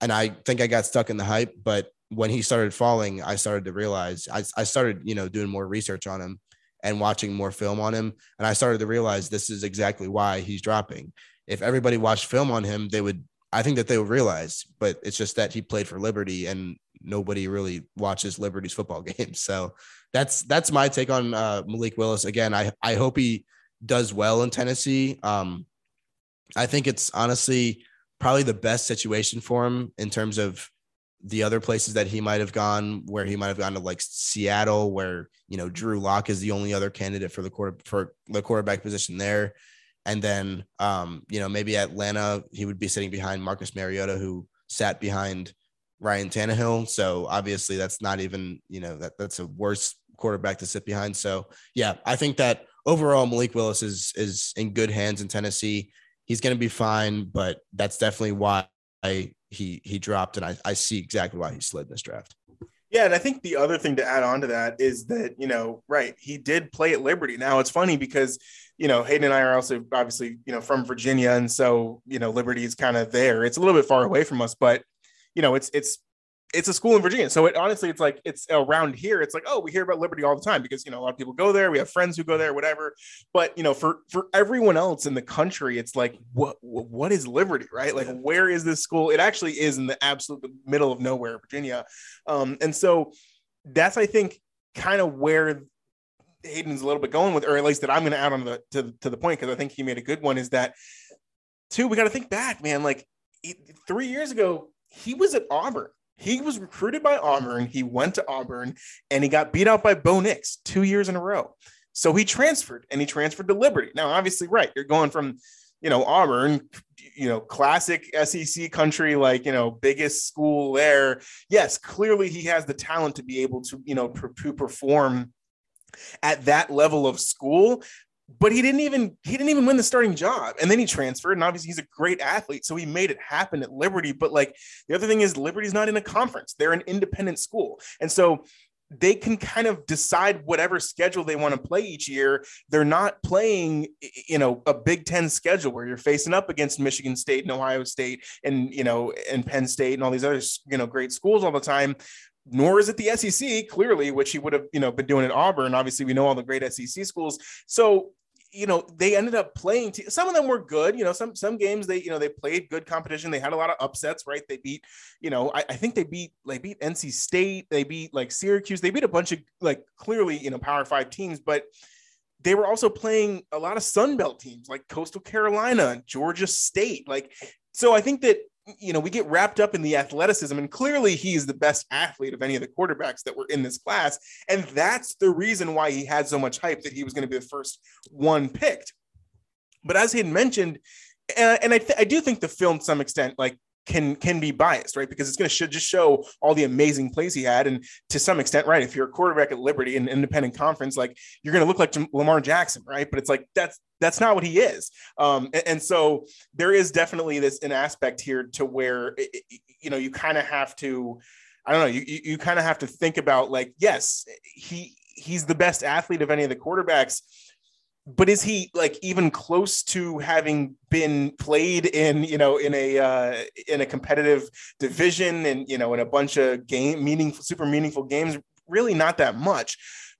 and I think I got stuck in the hype. But when he started falling, I started to realize I I started you know doing more research on him and watching more film on him, and I started to realize this is exactly why he's dropping. If everybody watched film on him, they would I think that they would realize, but it's just that he played for Liberty and nobody really watches Liberty's football games. So that's that's my take on uh, Malik Willis. Again, I I hope he does well in Tennessee. Um, I think it's honestly probably the best situation for him in terms of the other places that he might have gone, where he might have gone to like Seattle, where you know Drew Lock is the only other candidate for the quarter for the quarterback position there. And then, um, you know, maybe Atlanta, he would be sitting behind Marcus Mariota, who sat behind Ryan Tannehill. So obviously that's not even, you know, that that's a worse quarterback to sit behind. So yeah, I think that overall Malik Willis is is in good hands in Tennessee. He's gonna be fine, but that's definitely why he he dropped, and I, I see exactly why he slid this draft. Yeah, and I think the other thing to add on to that is that, you know, right, he did play at Liberty. Now it's funny because, you know, Hayden and I are also obviously, you know, from Virginia. And so, you know, Liberty is kind of there. It's a little bit far away from us, but you know, it's it's it's a school in Virginia. So it honestly, it's like it's around here. It's like, oh, we hear about Liberty all the time because you know a lot of people go there. We have friends who go there, whatever. But you know, for for everyone else in the country, it's like, what what is Liberty, right? Like, where is this school? It actually is in the absolute middle of nowhere, Virginia. Um, and so that's I think kind of where Hayden's a little bit going with, or at least that I'm going to add on the to, to the point because I think he made a good one. Is that two? We got to think back, man. Like three years ago, he was at Auburn. He was recruited by Auburn. He went to Auburn and he got beat out by Bo Nix two years in a row. So he transferred and he transferred to Liberty. Now, obviously, right, you're going from, you know, Auburn, you know, classic SEC country, like, you know, biggest school there. Yes, clearly he has the talent to be able to, you know, to perform at that level of school but he didn't even he didn't even win the starting job. And then he transferred and obviously he's a great athlete so he made it happen at liberty. But like the other thing is liberty's not in a conference. They're an independent school. And so they can kind of decide whatever schedule they want to play each year. They're not playing you know a big 10 schedule where you're facing up against michigan state and ohio state and you know and penn state and all these other you know great schools all the time nor is it the SEC, clearly, which he would have, you know, been doing at Auburn. Obviously, we know all the great SEC schools. So, you know, they ended up playing. Some of them were good. You know, some some games they, you know, they played good competition. They had a lot of upsets, right? They beat, you know, I, I think they beat they beat NC State. They beat like Syracuse. They beat a bunch of like clearly, you know, Power Five teams, but they were also playing a lot of Sun Belt teams like Coastal Carolina, Georgia State. Like, so I think that you know, we get wrapped up in the athleticism, and clearly he's the best athlete of any of the quarterbacks that were in this class. And that's the reason why he had so much hype that he was going to be the first one picked. But as he had mentioned, and, and I, th- I do think the film, to some extent, like can can be biased, right? Because it's going to sh- just show all the amazing plays he had, and to some extent, right? If you're a quarterback at Liberty in independent conference, like you're going to look like Lamar Jackson, right? But it's like that's that's not what he is, um, and, and, so there is definitely this an aspect here to where it, you know you kind of have to, I don't know, you, you kind of have to think about like yes, he he's the best athlete of any of the quarterbacks but is he like even close to having been played in you know in a uh, in a competitive division and you know in a bunch of game meaningful super meaningful games really not that much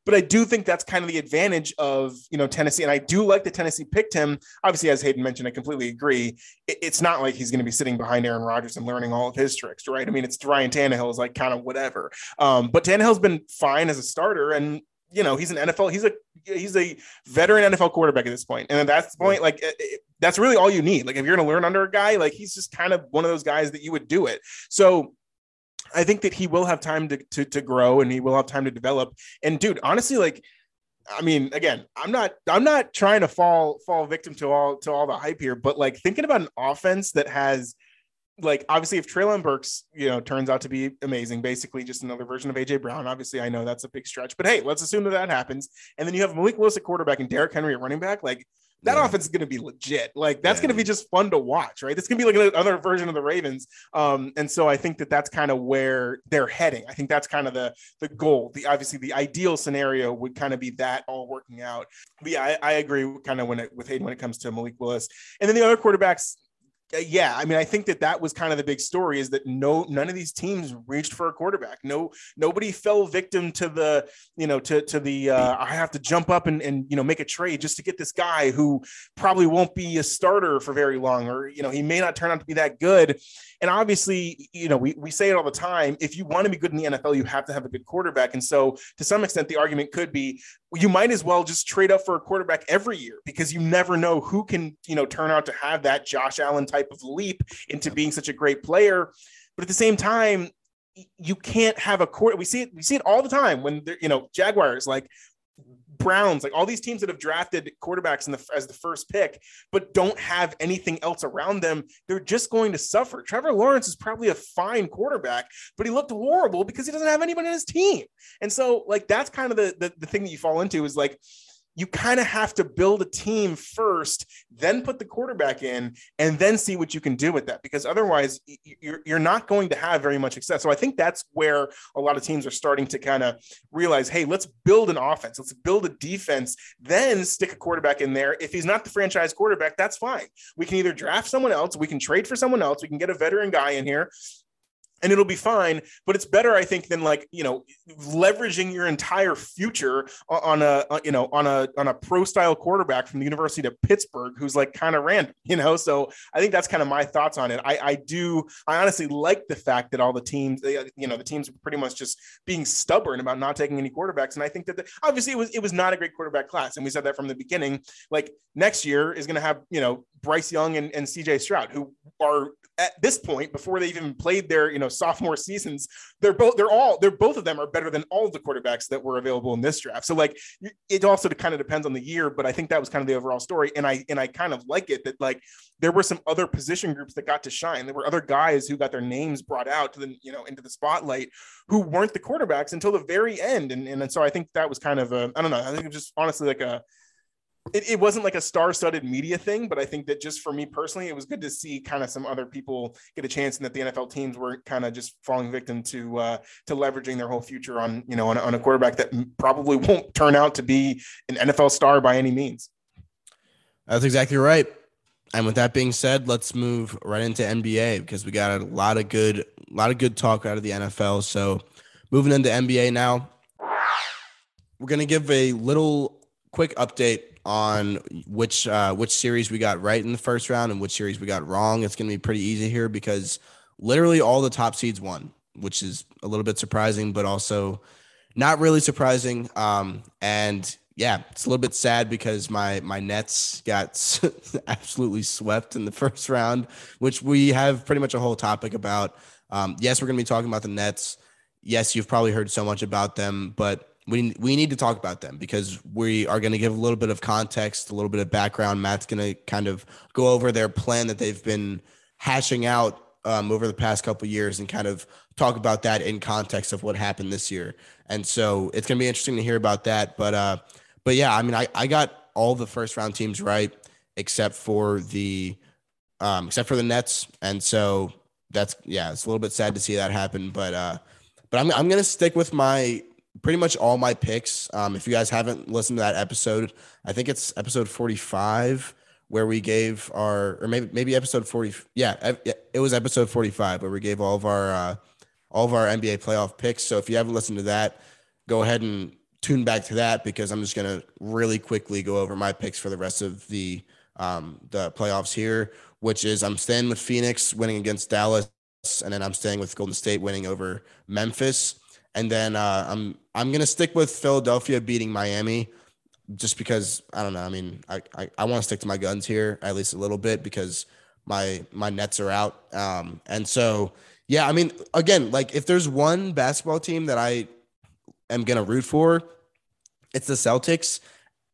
but I do think that's kind of the advantage of you know Tennessee, and I do like that Tennessee picked him. Obviously, as Hayden mentioned, I completely agree. it's not like he's going to be sitting behind Aaron Rodgers and learning all of his tricks, right? I mean, it's Ryan Tannehill is like kind of whatever. Um, but Tannehill's been fine as a starter, and you know he's an NFL he's a he's a veteran NFL quarterback at this point. And at that point like it, that's really all you need. Like if you're going to learn under a guy like he's just kind of one of those guys that you would do it. So I think that he will have time to, to to grow and he will have time to develop. And dude honestly like I mean, again, I'm not I'm not trying to fall fall victim to all to all the hype here, but like thinking about an offense that has like obviously if Treylon Burks, you know, turns out to be amazing, basically just another version of AJ Brown. Obviously, I know that's a big stretch, but hey, let's assume that that happens. And then you have Malik Willis at quarterback and Derrick Henry at running back. Like that yeah. offense is going to be legit. Like that's yeah. going to be just fun to watch, right? It's going to be like another version of the Ravens. Um, and so I think that that's kind of where they're heading. I think that's kind of the the goal. The obviously the ideal scenario would kind of be that all working out. But yeah, I, I agree kind of when it with Hayden when it comes to Malik Willis. And then the other quarterbacks, yeah, I mean, I think that that was kind of the big story is that no, none of these teams reached for a quarterback. No, nobody fell victim to the, you know, to to the uh, I have to jump up and and you know make a trade just to get this guy who probably won't be a starter for very long, or you know he may not turn out to be that good. And obviously, you know, we, we say it all the time. If you want to be good in the NFL, you have to have a good quarterback. And so, to some extent, the argument could be you might as well just trade up for a quarterback every year because you never know who can, you know, turn out to have that Josh Allen type of leap into being such a great player. But at the same time, you can't have a court. We see it. We see it all the time when they're, you know, Jaguars like Browns, like all these teams that have drafted quarterbacks in the as the first pick, but don't have anything else around them, they're just going to suffer. Trevor Lawrence is probably a fine quarterback, but he looked horrible because he doesn't have anybody on his team. And so, like, that's kind of the, the, the thing that you fall into is like you kind of have to build a team first, then put the quarterback in, and then see what you can do with that. Because otherwise, you're, you're not going to have very much success. So I think that's where a lot of teams are starting to kind of realize hey, let's build an offense, let's build a defense, then stick a quarterback in there. If he's not the franchise quarterback, that's fine. We can either draft someone else, we can trade for someone else, we can get a veteran guy in here and it'll be fine. But it's better, I think, than like you know leveraging your entire future on a uh, you know on a on a pro style quarterback from the University of Pittsburgh who's like kind of random, you know. So I think that's kind of my thoughts on it. I I do I honestly like the fact that all the teams uh, you know the teams are pretty much just being stubborn about not taking any quarterbacks, and I think that the, obviously it was it was not a great quarterback class, and we said that from the beginning. Like next year is going to have you know Bryce Young and, and CJ Stroud, who are at this point before they even played their you know sophomore seasons they're both they're all they're both of them are better than all the quarterbacks that were available in this draft. So like it also kind of depends on the year but i think that was kind of the overall story. And i and i kind of like it that like there were some other position groups that got to shine. There were other guys who got their names brought out to the you know into the spotlight who weren't the quarterbacks until the very end. And and, and so i think that was kind of a i don't know. I think it was just honestly like a it, it wasn't like a star-studded media thing, but I think that just for me personally, it was good to see kind of some other people get a chance, and that the NFL teams were kind of just falling victim to uh, to leveraging their whole future on you know on, on a quarterback that probably won't turn out to be an NFL star by any means. That's exactly right. And with that being said, let's move right into NBA because we got a lot of good, a lot of good talk out of the NFL. So, moving into NBA now, we're gonna give a little quick update on which uh, which series we got right in the first round and which series we got wrong. It's going to be pretty easy here because literally all the top seeds won, which is a little bit surprising, but also not really surprising. Um, and yeah, it's a little bit sad because my my Nets got absolutely swept in the first round, which we have pretty much a whole topic about. Um, yes, we're going to be talking about the Nets. Yes, you've probably heard so much about them, but we we need to talk about them because we are going to give a little bit of context, a little bit of background. Matt's going to kind of go over their plan that they've been hashing out um, over the past couple years and kind of talk about that in context of what happened this year. And so it's going to be interesting to hear about that. But uh, but yeah, I mean, I I got all the first round teams right except for the um, except for the Nets, and so that's yeah, it's a little bit sad to see that happen. But uh, but I'm I'm gonna stick with my pretty much all my picks. Um, if you guys haven't listened to that episode, I think it's episode 45 where we gave our, or maybe maybe episode 40. Yeah, it was episode 45 where we gave all of our uh, all of our NBA playoff picks. So if you haven't listened to that, go ahead and tune back to that because I'm just gonna really quickly go over my picks for the rest of the um, the playoffs here, which is I'm staying with Phoenix winning against Dallas, and then I'm staying with Golden State winning over Memphis. And then uh, I'm I'm gonna stick with Philadelphia beating Miami, just because I don't know. I mean, I I, I want to stick to my guns here at least a little bit because my my nets are out. Um, and so yeah, I mean, again, like if there's one basketball team that I am gonna root for, it's the Celtics.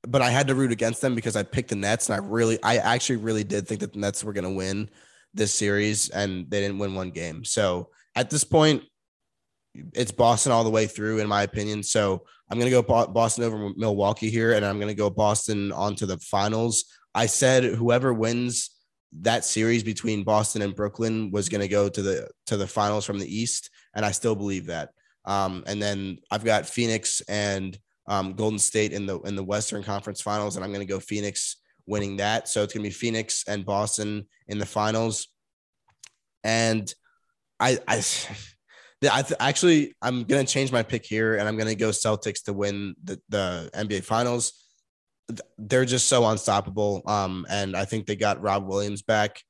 But I had to root against them because I picked the Nets, and I really, I actually really did think that the Nets were gonna win this series, and they didn't win one game. So at this point, it's Boston all the way through, in my opinion. So I'm going to go Boston over Milwaukee here, and I'm going to go Boston onto the finals. I said whoever wins that series between Boston and Brooklyn was going to go to the to the finals from the East, and I still believe that. Um, and then I've got Phoenix and um, Golden State in the in the Western Conference Finals, and I'm going to go Phoenix winning that. So it's going to be Phoenix and Boston in the finals. And I, I I th- actually I'm gonna change my pick here, and I'm gonna go Celtics to win the, the NBA Finals. They're just so unstoppable, um, and I think they got Rob Williams back.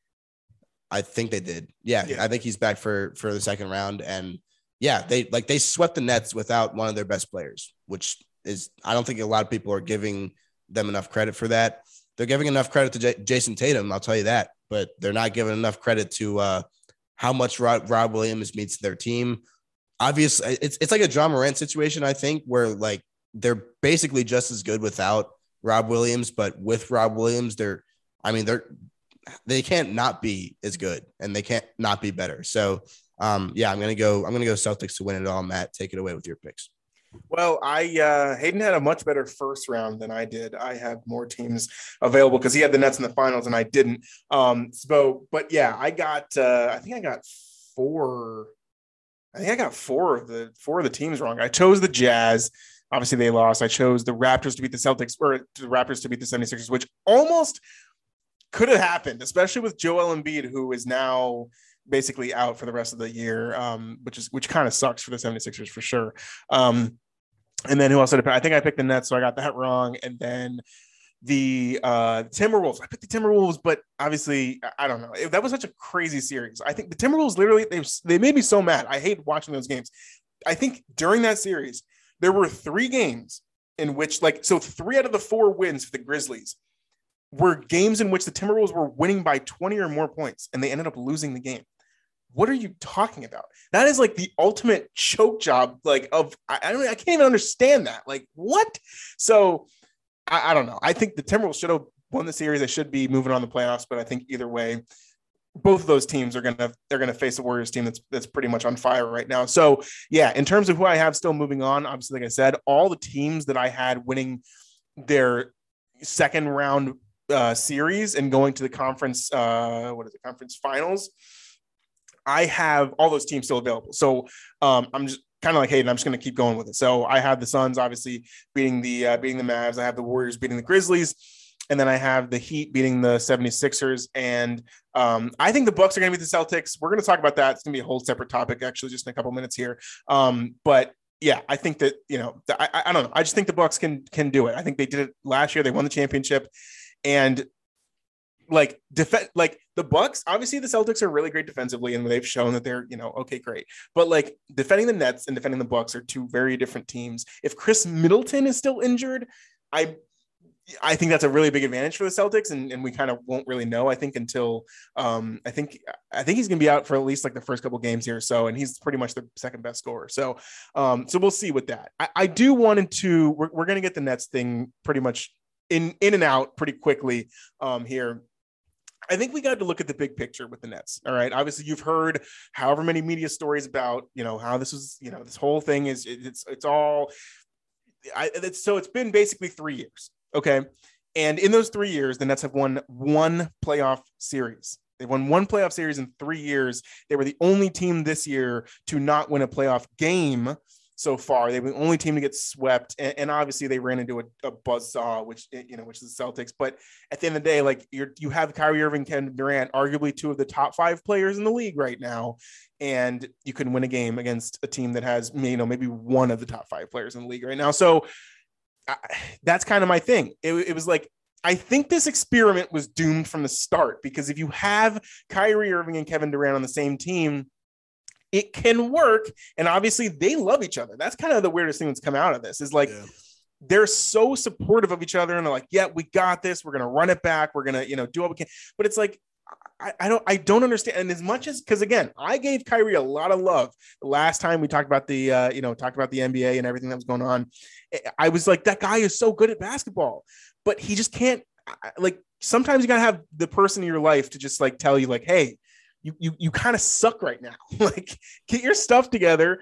I think they did. Yeah, yeah, I think he's back for for the second round, and yeah, they like they swept the Nets without one of their best players, which is I don't think a lot of people are giving them enough credit for that. They're giving enough credit to J- Jayson Tatum, I'll tell you that, but they're not giving enough credit to uh, how much Rob, Williams means their team. Obviously, it's it's like a John Morant situation, I think, where like they're basically just as good without Rob Williams, but with Rob Williams, they're I mean, they're they can't not be as good and they can't not be better. So um yeah, I'm gonna go, I'm gonna go Celtics to win it all. Matt, take it away with your picks. Well, I uh, Hayden had a much better first round than I did. I had more teams available because he had the Nets in the finals and I didn't. Um, so, but yeah, I got. Uh, I think I got four. I think I got four of the four of the teams wrong. I chose the Jazz. Obviously, they lost. I chose the Raptors to beat the Celtics, or the Raptors to beat the 76ers, which almost could have happened, especially with Joel Embiid, who is now basically out for the rest of the year, um, which is which kind of sucks for the 76ers for sure. Um, and then who else did I pick? I think I picked the Nets, so I got that wrong. And then the uh Timberwolves. I picked the Timberwolves, but obviously I don't know. That was such a crazy series. I think the Timberwolves literally they they made me so mad. I hate watching those games. I think during that series there were three games in which like so three out of the four wins for the Grizzlies were games in which the Timberwolves were winning by 20 or more points and they ended up losing the game. What are you talking about? That is like the ultimate choke job like of I, I don't I can't even understand that. Like what? So I, I don't know. I think the Timberwolves should have won the series. They should be moving on the playoffs, but I think either way, both of those teams are gonna they're gonna face a Warriors team that's that's pretty much on fire right now. So yeah, in terms of who I have still moving on, obviously, like I said, all the teams that I had winning their second round uh, series and going to the conference uh, what is it conference finals, I have all those teams still available. So um, I'm just kind of like, hey, and I'm just going to keep going with it. So I have the Suns obviously beating the uh, beating the Mavs. I have the Warriors beating the Grizzlies. And then I have the Heat beating the 76ers. And um, I think the Bucks are going to beat the Celtics. We're going to talk about that. It's going to be a whole separate topic, actually, just in a couple minutes here. Um, but yeah, I think that you know, I, I don't know. I just think the Bucks can can do it. I think they did it last year. They won the championship, and like defend like the Bucks. Obviously, the Celtics are really great defensively, and they've shown that they're you know okay, great. But like defending the Nets and defending the Bucks are two very different teams. If Khris Middleton is still injured, I I think that's a really big advantage for the Celtics, and, and we kind of won't really know. I think until um, I think I think he's going to be out for at least like the first couple games here, so and he's pretty much the second best scorer. So um, so we'll see with that. I, I do wanted to. We're, we're going to get the Nets thing pretty much in in and out pretty quickly um, here. I think we got to look at the big picture with the Nets. All right. Obviously, you've heard however many media stories about, you know, how this was, you know, this whole thing is it's it's all I, it's, so it's been basically three years. Okay. And in those three years, the Nets have won one playoff series. They've won one playoff series in three years. They were the only team this year to not win a playoff game so far. They were the only team to get swept, and, and obviously they ran into a, a buzzsaw, which eh, you know, which is the Celtics. But at the end of the day, like you're you have Kyrie Irving, Kevin Durant, arguably two of the top five players in the league right now, and you can win a game against a team that has you know maybe one of the top five players in the league right now. So I, that's kind of my thing. It, it was like I think this experiment was doomed from the start because if you have Kyrie Irving and Kevin Durant on the same team, it can work. And obviously, they love each other. That's kind of the weirdest thing that's come out of this is like, yeah. They're so supportive of each other and they're like, yeah, we got this. We're gonna run it back. We're gonna, you know, do what we can. But it's like, I, I, don't I don't understand. And as much as because again, I gave Kyrie a lot of love the last time we talked about the uh, you know, talked about the NBA and everything that was going on. I was like, that guy is so good at basketball, but he just can't like sometimes you gotta have the person in your life to just like tell you, like, hey, you you you kind of suck right now. like, get your stuff together,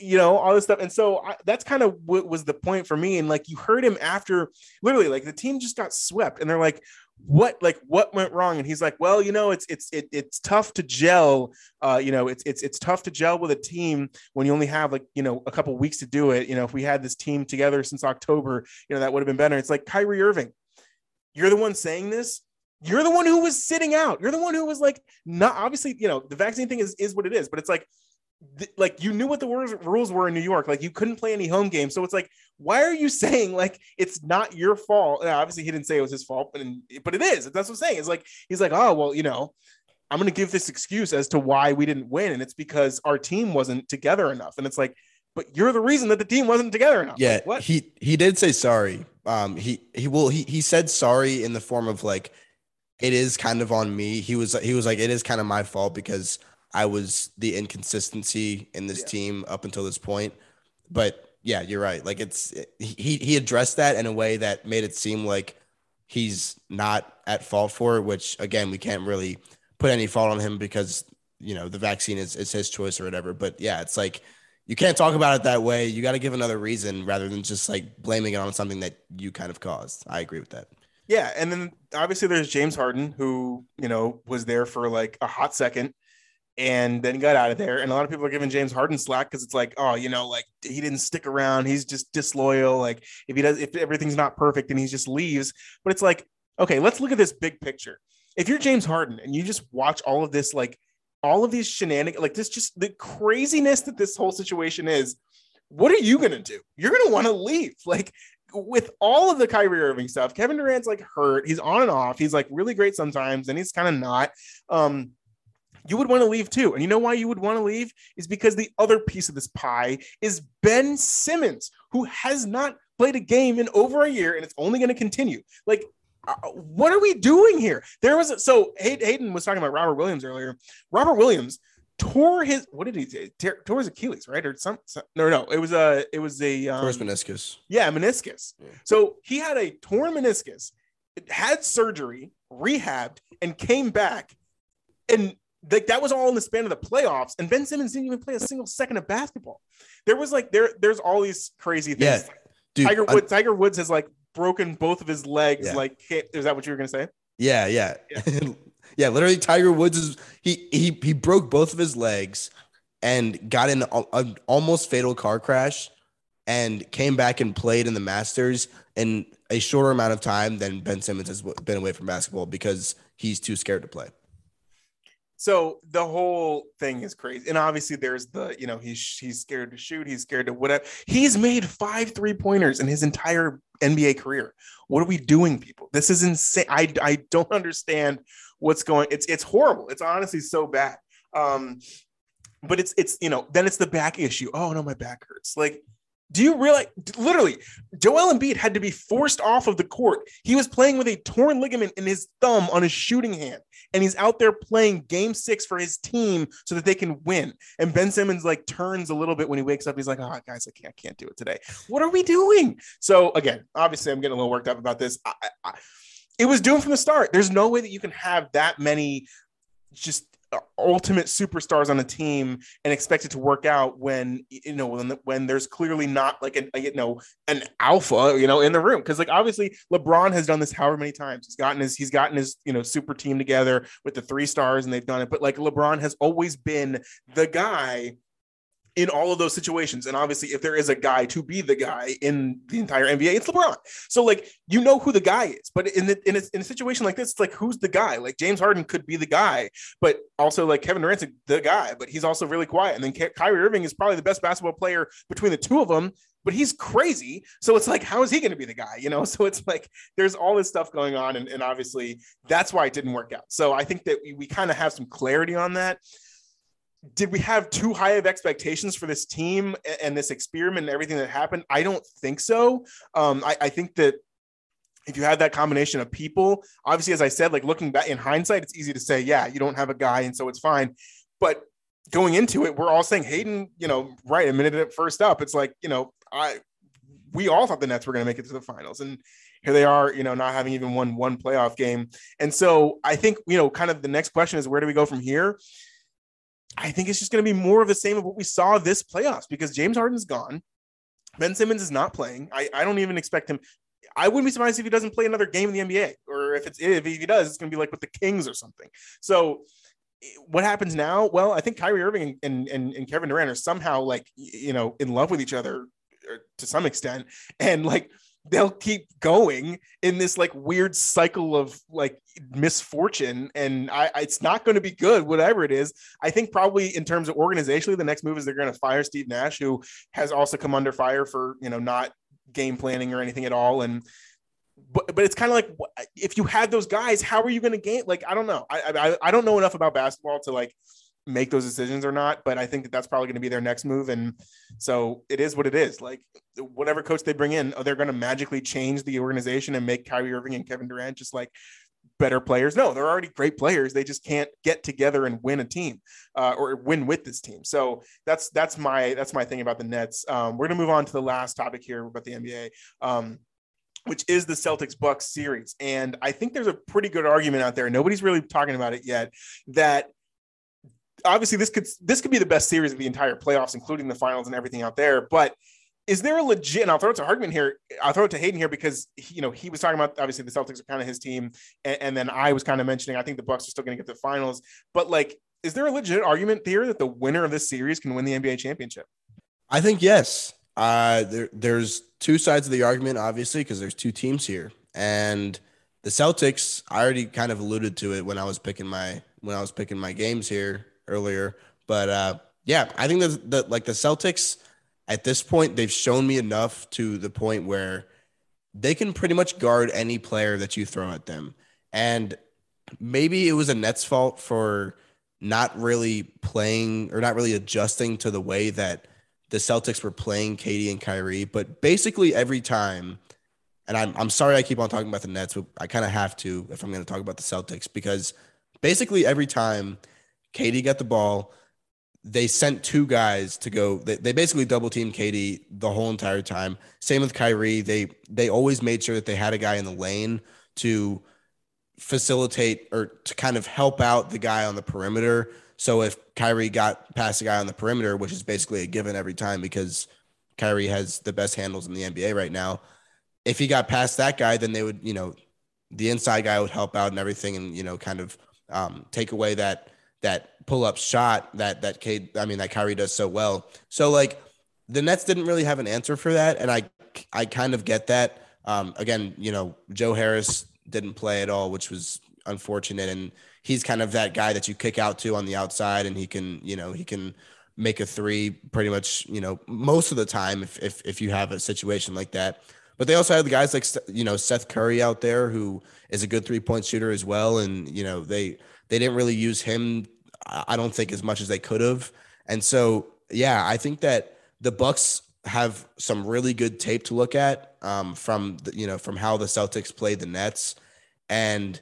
you know, all this stuff. And so I, that's kind of what was the point for me. And like, you heard him after literally, like, the team just got swept, and they're like, what like what went wrong and he's like well you know it's it's it, it's tough to gel uh you know it's it's it's tough to gel with a team when you only have like you know a couple weeks to do it you know if we had this team together since october you know that would have been better it's like Kyrie Irving you're the one saying this you're the one who was sitting out. You're the one who was like, not obviously, you know, the vaccine thing is, is what it is, but it's like, th- like you knew what the rules were in New York. Like you couldn't play any home games. So it's like, why are you saying like it's not your fault? Now, obviously, he didn't say it was his fault, but in, but it is. That's what I'm saying. It's like he's like, oh well, you know, I'm going to give this excuse as to why we didn't win, and it's because our team wasn't together enough. And it's like, but you're the reason that the team wasn't together enough. Yeah, like, what? he he did say sorry. Um, he he will he he said sorry in the form of like it is kind of on me. He was he was like it is kind of my fault because I was the inconsistency in this yeah. team up until this point. But yeah, you're right. Like it's he he addressed that in a way that made it seem like he's not at fault for it, which again, we can't really put any fault on him because you know the vaccine is, is his choice or whatever. But yeah, it's like you can't talk about it that way. You got to give another reason rather than just like blaming it on something that you kind of caused. I agree with that. Yeah, and then obviously there's James Harden who you know was there for like a hot second, and then got out of there. And a lot of people are giving James Harden slack because it's like, oh, you know, like he didn't stick around. He's just disloyal. Like if he does, if everything's not perfect, and he just leaves. But it's like, okay, let's look at this big picture. If you're James Harden and you just watch all of this like all of these shenanigans, like this, just the craziness that this whole situation is. What are you gonna do? You're gonna want to leave. Like with all of the Kyrie Irving stuff, Kevin Durant's like hurt. He's on and off. He's like really great sometimes, and he's kind of not. Um, you would want to leave too. And you know why you would want to leave? Is because the other piece of this pie is Ben Simmons, who has not played a game in over a year and it's only going to continue. Like, uh, what are we doing here? There was a, so Hayden was talking about Robert Williams earlier. Robert Williams tore his what did he say? Tore his Achilles, right? Or some, some no, no, it was a it was a um, meniscus. Yeah, meniscus. Yeah. So he had a torn meniscus, had surgery, rehabbed, and came back. And like that was all in the span of the playoffs, and Ben Simmons didn't even play a single second of basketball. There was like there, there's all these crazy things. Yeah, dude, Tiger Woods, Tiger Woods has like broken both of his legs. Yeah. Like, is that what you were gonna say? Yeah, yeah, yeah. yeah literally, Tiger Woods is he he he broke both of his legs and got in an almost fatal car crash and came back and played in the Masters in a shorter amount of time than Ben Simmons has been away from basketball because he's too scared to play. So the whole thing is crazy. And obviously there's the you know he's he's scared to shoot he's scared to whatever. He's made five three pointers in his entire nba career. What are we doing people? This is insane. I i don't understand what's going it's it's horrible it's honestly so bad um but it's it's you know then it's the back issue oh no my back hurts like do you realize literally Joel Embiid had to be forced off of the court? He was playing with a torn ligament in his thumb on his shooting hand, and he's out there playing game six for his team so that they can win. And Ben Simmons like turns a little bit when he wakes up. He's like, Oh, guys, I can't, I can't do it today. What are we doing? So again, obviously, I'm getting a little worked up about this. I, I, it was doomed from the start. There's no way that you can have that many just uh, ultimate superstars on a team and expect it to work out when you know when, when there's clearly not like an you know an alpha you know in the room. Because like obviously LeBron has done this however many times. He's gotten his he's gotten his you know super team together with the three stars and they've done it. But like LeBron has always been the guy in all of those situations. And obviously, if there is a guy to be the guy in the entire NBA, it's LeBron. So like you know who the guy is, but in the, in a, in a situation like this, it's like who's the guy? Like James Harden could be the guy, but also like Kevin Durant's the guy, but he's also really quiet. And then Ky- Kyrie Irving is probably the best basketball player between the two of them. But he's crazy. So it's like, how is he going to be the guy? You know? So it's like there's all this stuff going on. And, and obviously that's why it didn't work out. So I think that we, we kind of have some clarity on that did we have too high of expectations for this team and this experiment and everything that happened? I don't think so. Um, I, I think that if you have that combination of people, obviously, as I said, like looking back in hindsight, it's easy to say, yeah, you don't have a guy, and so it's fine. But going into it, we're all saying Hayden, you know, right a minute at first up, it's like, you know, I we all thought the Nets were going to make it to the finals, and here they are, you know, not having even won one playoff game. And so I think, you know, kind of the next question is where do we go from here? I think it's just going to be more of the same of what we saw this playoffs because James Harden's gone. Ben Simmons is not playing. I, I don't even expect him. I wouldn't be surprised if he doesn't play another game in the NBA, or if it's if he does, it's going to be like with the Kings or something. So, eh, what happens now? Well, I think Kyrie Irving and, and, and Kevin Durant are somehow like you know in love with each other er, to some extent, and like they'll keep going in this like weird cycle of like misfortune and I, it's not going to be good whatever it is. I think probably in terms of organizationally the next move is they're going to fire steve nash who has also come under fire for you know not game planning or anything at all and but, but it's kind of like if you had those guys how are you going to gain like i don't know. I, I i don't know enough about basketball to like make those decisions or not. But I think that that's probably going to be their next move. And so it is what it is. Like whatever coach they bring in, are they're going to magically change the organization and make Kyrie Irving and Kevin Durant just like better players. No, they're already great players. They just can't get together and win a team uh, or win with this team. So that's that's my that's my thing about the Nets. Um, we're gonna move on to the last topic here about the NBA. Um, which is the Celtics Bucks series. And I think there's a pretty good argument out there. Nobody's really talking about it yet that obviously this could this could be the best series of the entire playoffs, including the finals and everything out there. But is there a legit? And I'll throw it to Hardman here. I'll throw it to Hayden here because he, you know he was talking about obviously the Celtics are kind of his team, and, and then I was kind of mentioning I think the Bucks are still going to get the finals. But like, is there a legit argument here that the winner of this series can win the NBA championship? I think yes. Uh, there, there's two sides of the argument, obviously, because there's two teams here, and the Celtics. I already kind of alluded to it when I was picking my when I was picking my games here earlier. But uh, yeah, I think that the like the Celtics at this point they've shown me enough to the point where they can pretty much guard any player that you throw at them. And maybe it was a Nets fault for not really playing or not really adjusting to the way that the Celtics were playing KD and Kyrie. But basically every time, and I'm, I'm sorry I keep on talking about the Nets, but I kind of have to if I'm going to talk about the Celtics because basically every time KD got the ball, they sent two guys to go. They, they basically double teamed KD the whole entire time. Same with Kyrie. They they always made sure that they had a guy in the lane to facilitate or to kind of help out the guy on the perimeter. So if Kyrie got past the guy on the perimeter, which is basically a given every time because Kyrie has the best handles in the NBA right now, if he got past that guy, then they would, you know, the inside guy would help out and everything, and you know, kind of um, take away that that pull up shot that that K, I mean that Kyrie does so well. So like the Nets didn't really have an answer for that, and I I kind of get that. Um, again, you know, Joe Harris didn't play at all, which was unfortunate. And he's kind of that guy that you kick out to on the outside, and he can, you know, he can make a three pretty much, you know, most of the time if if if you have a situation like that. But they also had the guys like you know Seth Curry out there who is a good three point shooter as well, and you know they they didn't really use him, I don't think as much as they could have. And so yeah, I think that the Bucks have some really good tape to look at um, from the, you know from how the Celtics played the Nets, and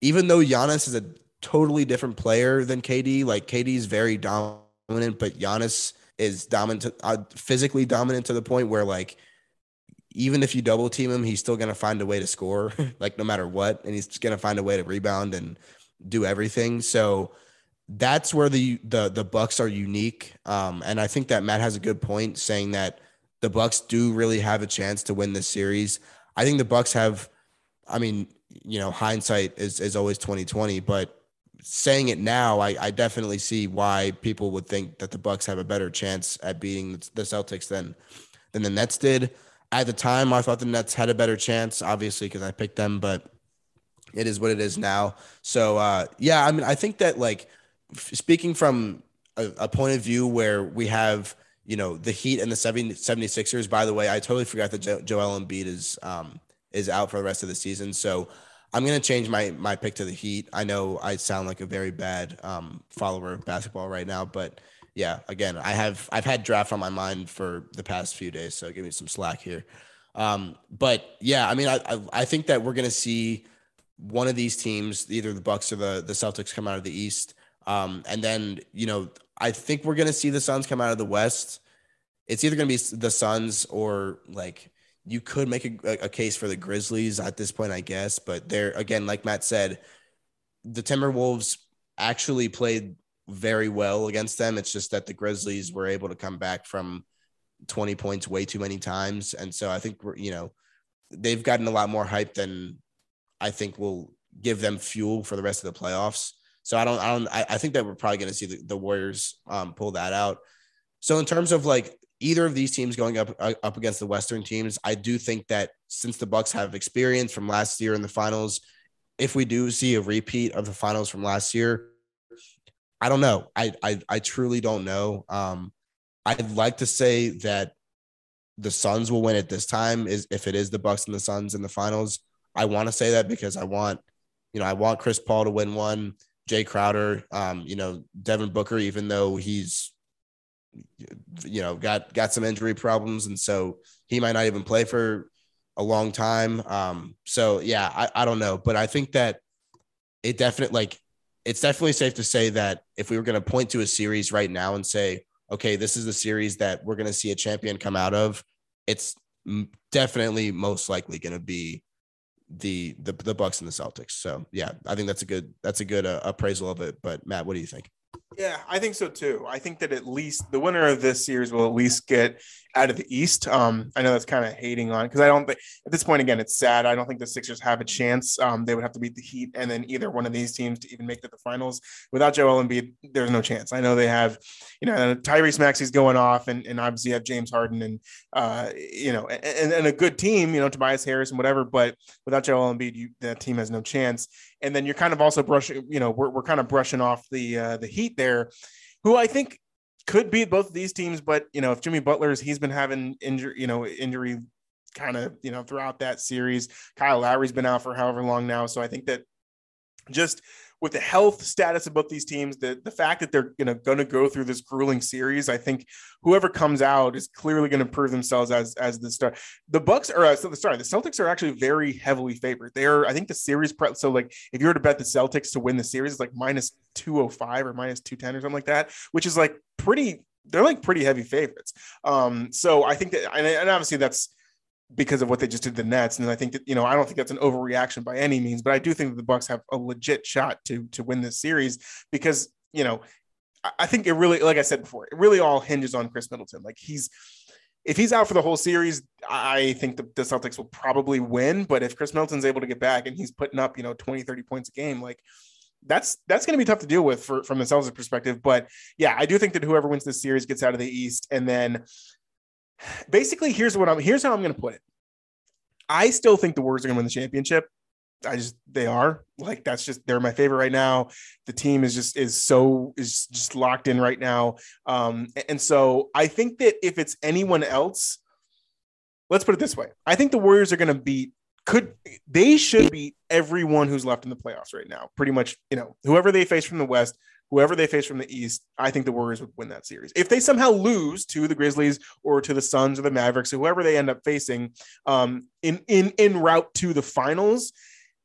even though Giannis is a totally different player than KD, like KD is very dominant, but Giannis is dominant, uh, physically dominant to the point where like even if you double team him, he's still gonna find a way to score, like no matter what, and he's gonna find a way to rebound and do everything. So that's where the the the Bucks are unique. Um, and I think that Matt has a good point saying that the Bucks do really have a chance to win this series. I think the Bucks have. I mean, you know, hindsight is is always twenty twenty, but saying it now, I, I definitely see why people would think that the Bucks have a better chance at beating the Celtics than than the Nets did. At the time, I thought the Nets had a better chance, obviously, because I picked them, but it is what it is now. So uh, yeah, I mean, I think that like speaking from a, a, point of view where we have, you know, the Heat and the 70, 76ers, by the way, I totally forgot that jo- Joel Embiid is, um, is out for the rest of the season. So I'm going to change my, my pick to the Heat. I know I sound like a very bad um, follower of basketball right now, but yeah, again, I have, I've had draft on my mind for the past few days. So give me some slack here. Um, but yeah, I mean, I, I, I think that we're going to see one of these teams, either the Bucks or the, the Celtics come out of the East um, and then, you know, I think we're going to see the Suns come out of the West. It's either going to be the Suns or like you could make a, a case for the Grizzlies at this point, I guess. But they're, again, like Matt said, the Timberwolves actually played very well against them. It's just that the Grizzlies were able to come back from 20 points way too many times. And so I think we're, you know, they've gotten a lot more hype than I think will give them fuel for the rest of the playoffs. So I don't, I don't, I, I think that we're probably going to see the, the Warriors um, pull that out. So in terms of like either of these teams going up uh, up against the Western teams, I do think that since the Bucks have experience from last year in the finals, if we do see a repeat of the finals from last year, I don't know. I I, I truly don't know. Um, I'd like to say that the Suns will win it this time. Is if it is the Bucks and the Suns in the finals. I want to say that because I want, you know, I want Chris Paul to win one. Jae Crowder, um, you know, Devin Booker, even though he's you know got got some injury problems, and so he might not even play for a long time. Um, so yeah, I, I don't know, but I think that it definitely like it's definitely safe to say that if we were going to point to a series right now and say, okay, this is the series that we're going to see a champion come out of, it's definitely most likely going to be the the the Bucks and the Celtics. So yeah, I think that's a good that's a good uh, appraisal of it. But Matt, what do you think? Yeah, I think so too. I think that at least the winner of this series will at least get out of the East. Um, I know that's kind of hating on because I don't think at this point again it's sad. I don't think the Sixers have a chance. Um, they would have to beat the Heat and then either one of these teams to even make to the finals. Without Joel Embiid, there's no chance. I know they have, you know, Tyrese Maxey's going off, and, and obviously you have James Harden and uh, you know, and, and a good team, you know, Tobias Harris and whatever. But without Joel Embiid, you, that team has no chance. And then you're kind of also brushing, you know, we're, we're kind of brushing off the uh, the Heat there, who I think could beat both of these teams. But you know, if Jimmy Butler's, he's been having injury, you know, injury kind of you know throughout that series. Kyle Lowry's been out for however long now, so I think that just with the health status of both these teams, the, the fact that they're gonna gonna go through this grueling series, I think whoever comes out is clearly going to prove themselves as as the star. The Bucks are uh, so the sorry, the Celtics are actually very heavily favored. They are, I think, the series pre- so like if you were to bet the Celtics to win the series, it's like minus two oh five or minus two ten or something like that, which is like pretty. They're like pretty heavy favorites. Um, so I think that, and, and obviously that's because of what they just did to the Nets. And I think that, you know, I don't think that's an overreaction by any means, but I do think that the Bucks have a legit shot to to win this series because, you know, I think it really, like I said before, it really all hinges on Khris Middleton. Like he's if he's out for the whole series, I think the, the Celtics will probably win. But if Khris Middleton's able to get back and he's putting up, you know, 20, 30 points a game, like that's that's going to be tough to deal with for, from the Celtics perspective. But yeah, I do think that whoever wins this series gets out of the East. And then basically, here's what I'm here's how I'm going to put it. I still think the Warriors are going to win the championship. I just they are like that's just they're my favorite right now. The team is just is so is just locked in right now. Um, and so I think that if it's anyone else, let's put it this way: I think the Warriors are going to beat. Could they should beat everyone who's left in the playoffs right now? Pretty much, you know, whoever they face from the West, whoever they face from the East, I think the Warriors would win that series. If they somehow lose to the Grizzlies or to the Suns or the Mavericks, or whoever they end up facing um, in in in route to the finals,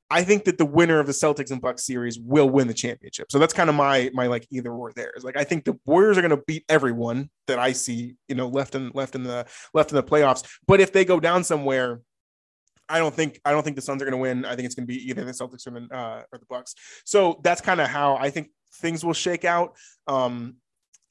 I think that the winner of the Celtics and Bucks series will win the championship. So that's kind of my my like either or there. Like I think the Warriors are going to beat everyone that I see, you know, left and left in the left in the playoffs. But if they go down somewhere, I don't think I don't think the Suns are going to win. I think it's going to be either the Celtics or the, uh, or the Bucks. So that's kind of how I think things will shake out. Um,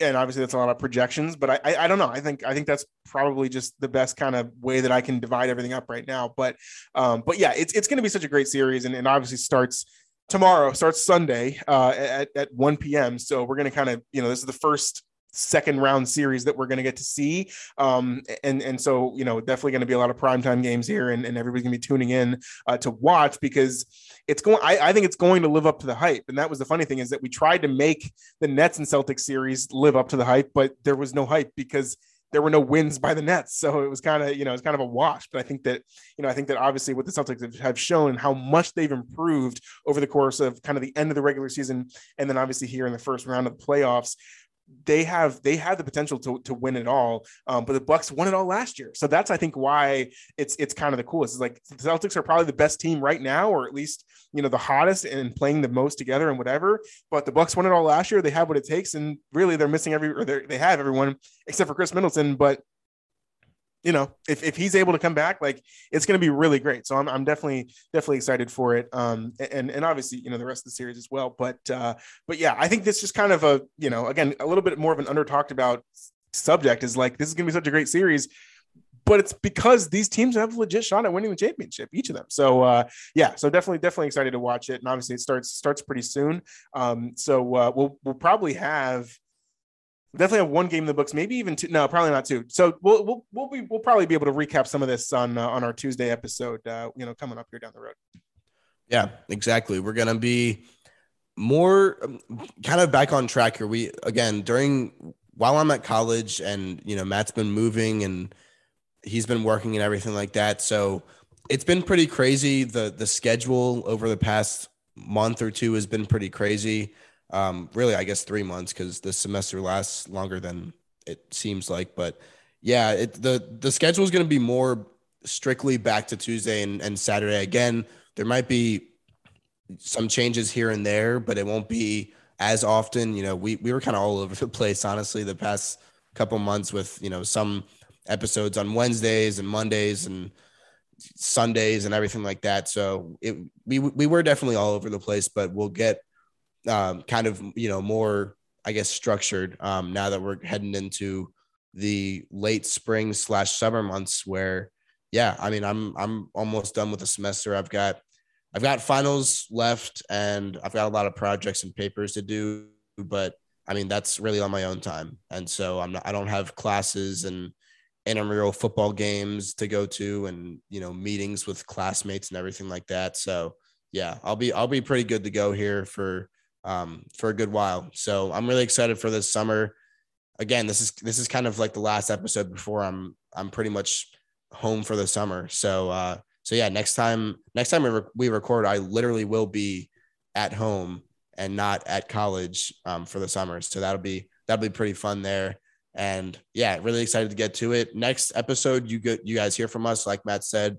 and obviously that's a lot of projections, but I, I, I don't know. I think I think that's probably just the best kind of way that I can divide everything up right now. But um, but yeah, it's it's going to be such a great series, and, and obviously starts tomorrow, starts Sunday uh, at at one p.m. So we're going to kind of you know this is the first second round series that we're going to get to see. Um, and, and so, you know, definitely going to be a lot of primetime games here and, and everybody's going to be tuning in uh, to watch because it's going, I, I think it's going to live up to the hype. And that was the funny thing is that we tried to make the Nets and Celtics series live up to the hype, but there was no hype because there were no wins by the Nets. So it was kind of, you know, it's kind of a wash. But I think that, you know, I think that obviously what the Celtics have shown and how much they've improved over the course of kind of the end of the regular season. And then obviously here in the first round of the playoffs, they have they have the potential to, to win it all. Um, but the Bucks won it all last year, so that's I think why it's it's kind of the coolest. It's like the Celtics are probably the best team right now, or at least you know the hottest and playing the most together and whatever. But the Bucks won it all last year. They have what it takes, and really they're missing every or they have everyone except for Khris Middleton. But you know, if, if he's able to come back, like it's going to be really great. So I'm, I'm definitely, definitely excited for it. Um, and, and obviously, you know, the rest of the series as well. But, uh, but yeah, I think this is kind of a, you know, again, a little bit more of an under talked about subject is like, this is going to be such a great series, but it's because these teams have a legit shot at winning the championship, each of them. So, uh, yeah, so definitely, definitely excited to watch it. And obviously it starts, starts pretty soon. Um, so, uh, we'll, we'll probably have, definitely have one game in the books, maybe even two. No, probably not two. So we'll we'll we'll, be, we'll probably be able to recap some of this on uh, on our Tuesday episode. Uh, you know, coming up here down the road. Yeah, exactly. We're gonna be more um, kind of back on track here. We again during while I'm at college, and you know Matt's been moving and he's been working and everything like that. So it's been pretty crazy. The the schedule over the past month or two has been pretty crazy um, really, I guess three months because the semester lasts longer than it seems like. But yeah, it, the the schedule is going to be more strictly back to Tuesday and, and Saturday. Again, there might be some changes here and there, but it won't be as often. You know, we we were kind of all over the place, honestly, the past couple months with you know some episodes on Wednesdays and Mondays and Sundays and everything like that. So it we we were definitely all over the place, but we'll get um, kind of you know more I guess structured um, now that we're heading into the late spring slash summer months where yeah I mean I'm I'm almost done with the semester. I've got I've got finals left and I've got a lot of projects and papers to do but I mean that's really on my own time. And so I'm not I don't have classes and intramural football games to go to and you know meetings with classmates and everything like that. So yeah, I'll be I'll be pretty good to go here for um for a good while. So I'm really excited for this summer. Again, this is this is kind of like the last episode before I'm I'm pretty much home for the summer. So uh so yeah, next time next time we, re- we record, I literally will be at home and not at college um, for the summer. So that'll be that'll be pretty fun there. And yeah, really excited to get to it. Next episode, you get you guys hear from us. Like Matt said,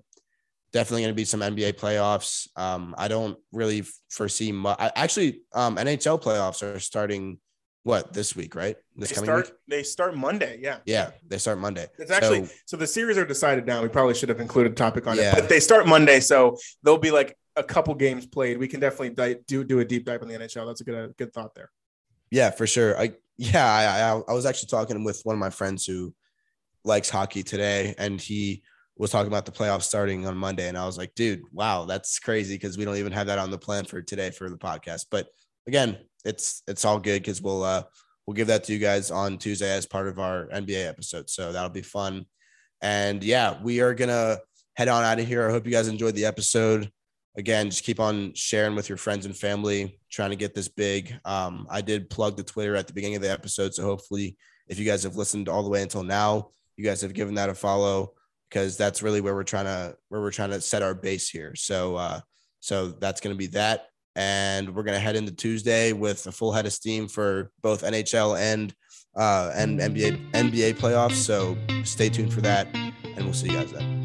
definitely going to be some NBA playoffs. Um, I don't really foresee much. Actually, um, NHL playoffs are starting what this week, right? This they coming start week. they start Monday. Yeah. Yeah, they start Monday. It's actually So- so, the series are decided now. We probably should have included a topic on Yeah. it, but they start Monday, so there'll be like a couple games played. We can definitely do do a deep dive on the NHL. That's a good uh, good thought there. Yeah, for sure. I yeah, I, I I was actually talking with one of my friends who likes hockey today, and he was talking about the playoffs starting on Monday, and I was like, dude, wow, that's crazy because we don't even have that on the plan for today for the podcast. But again, it's it's all good because we'll uh we'll give that to you guys on Tuesday as part of our NBA episode, so that'll be fun. And yeah, we are gonna head on out of here. I hope you guys enjoyed the episode again, just keep on sharing with your friends and family, trying to get this big. Um, I did plug the Twitter at the beginning of the episode. So hopefully, if you guys have listened all the way until now, you guys have given that a follow because that's really where we're trying to where we're trying to set our base here. So uh, so that's gonna be that. And we're gonna head into Tuesday with a full head of steam for both NHL and uh, and NBA NBA playoffs. So stay tuned for that, and we'll see you guys then.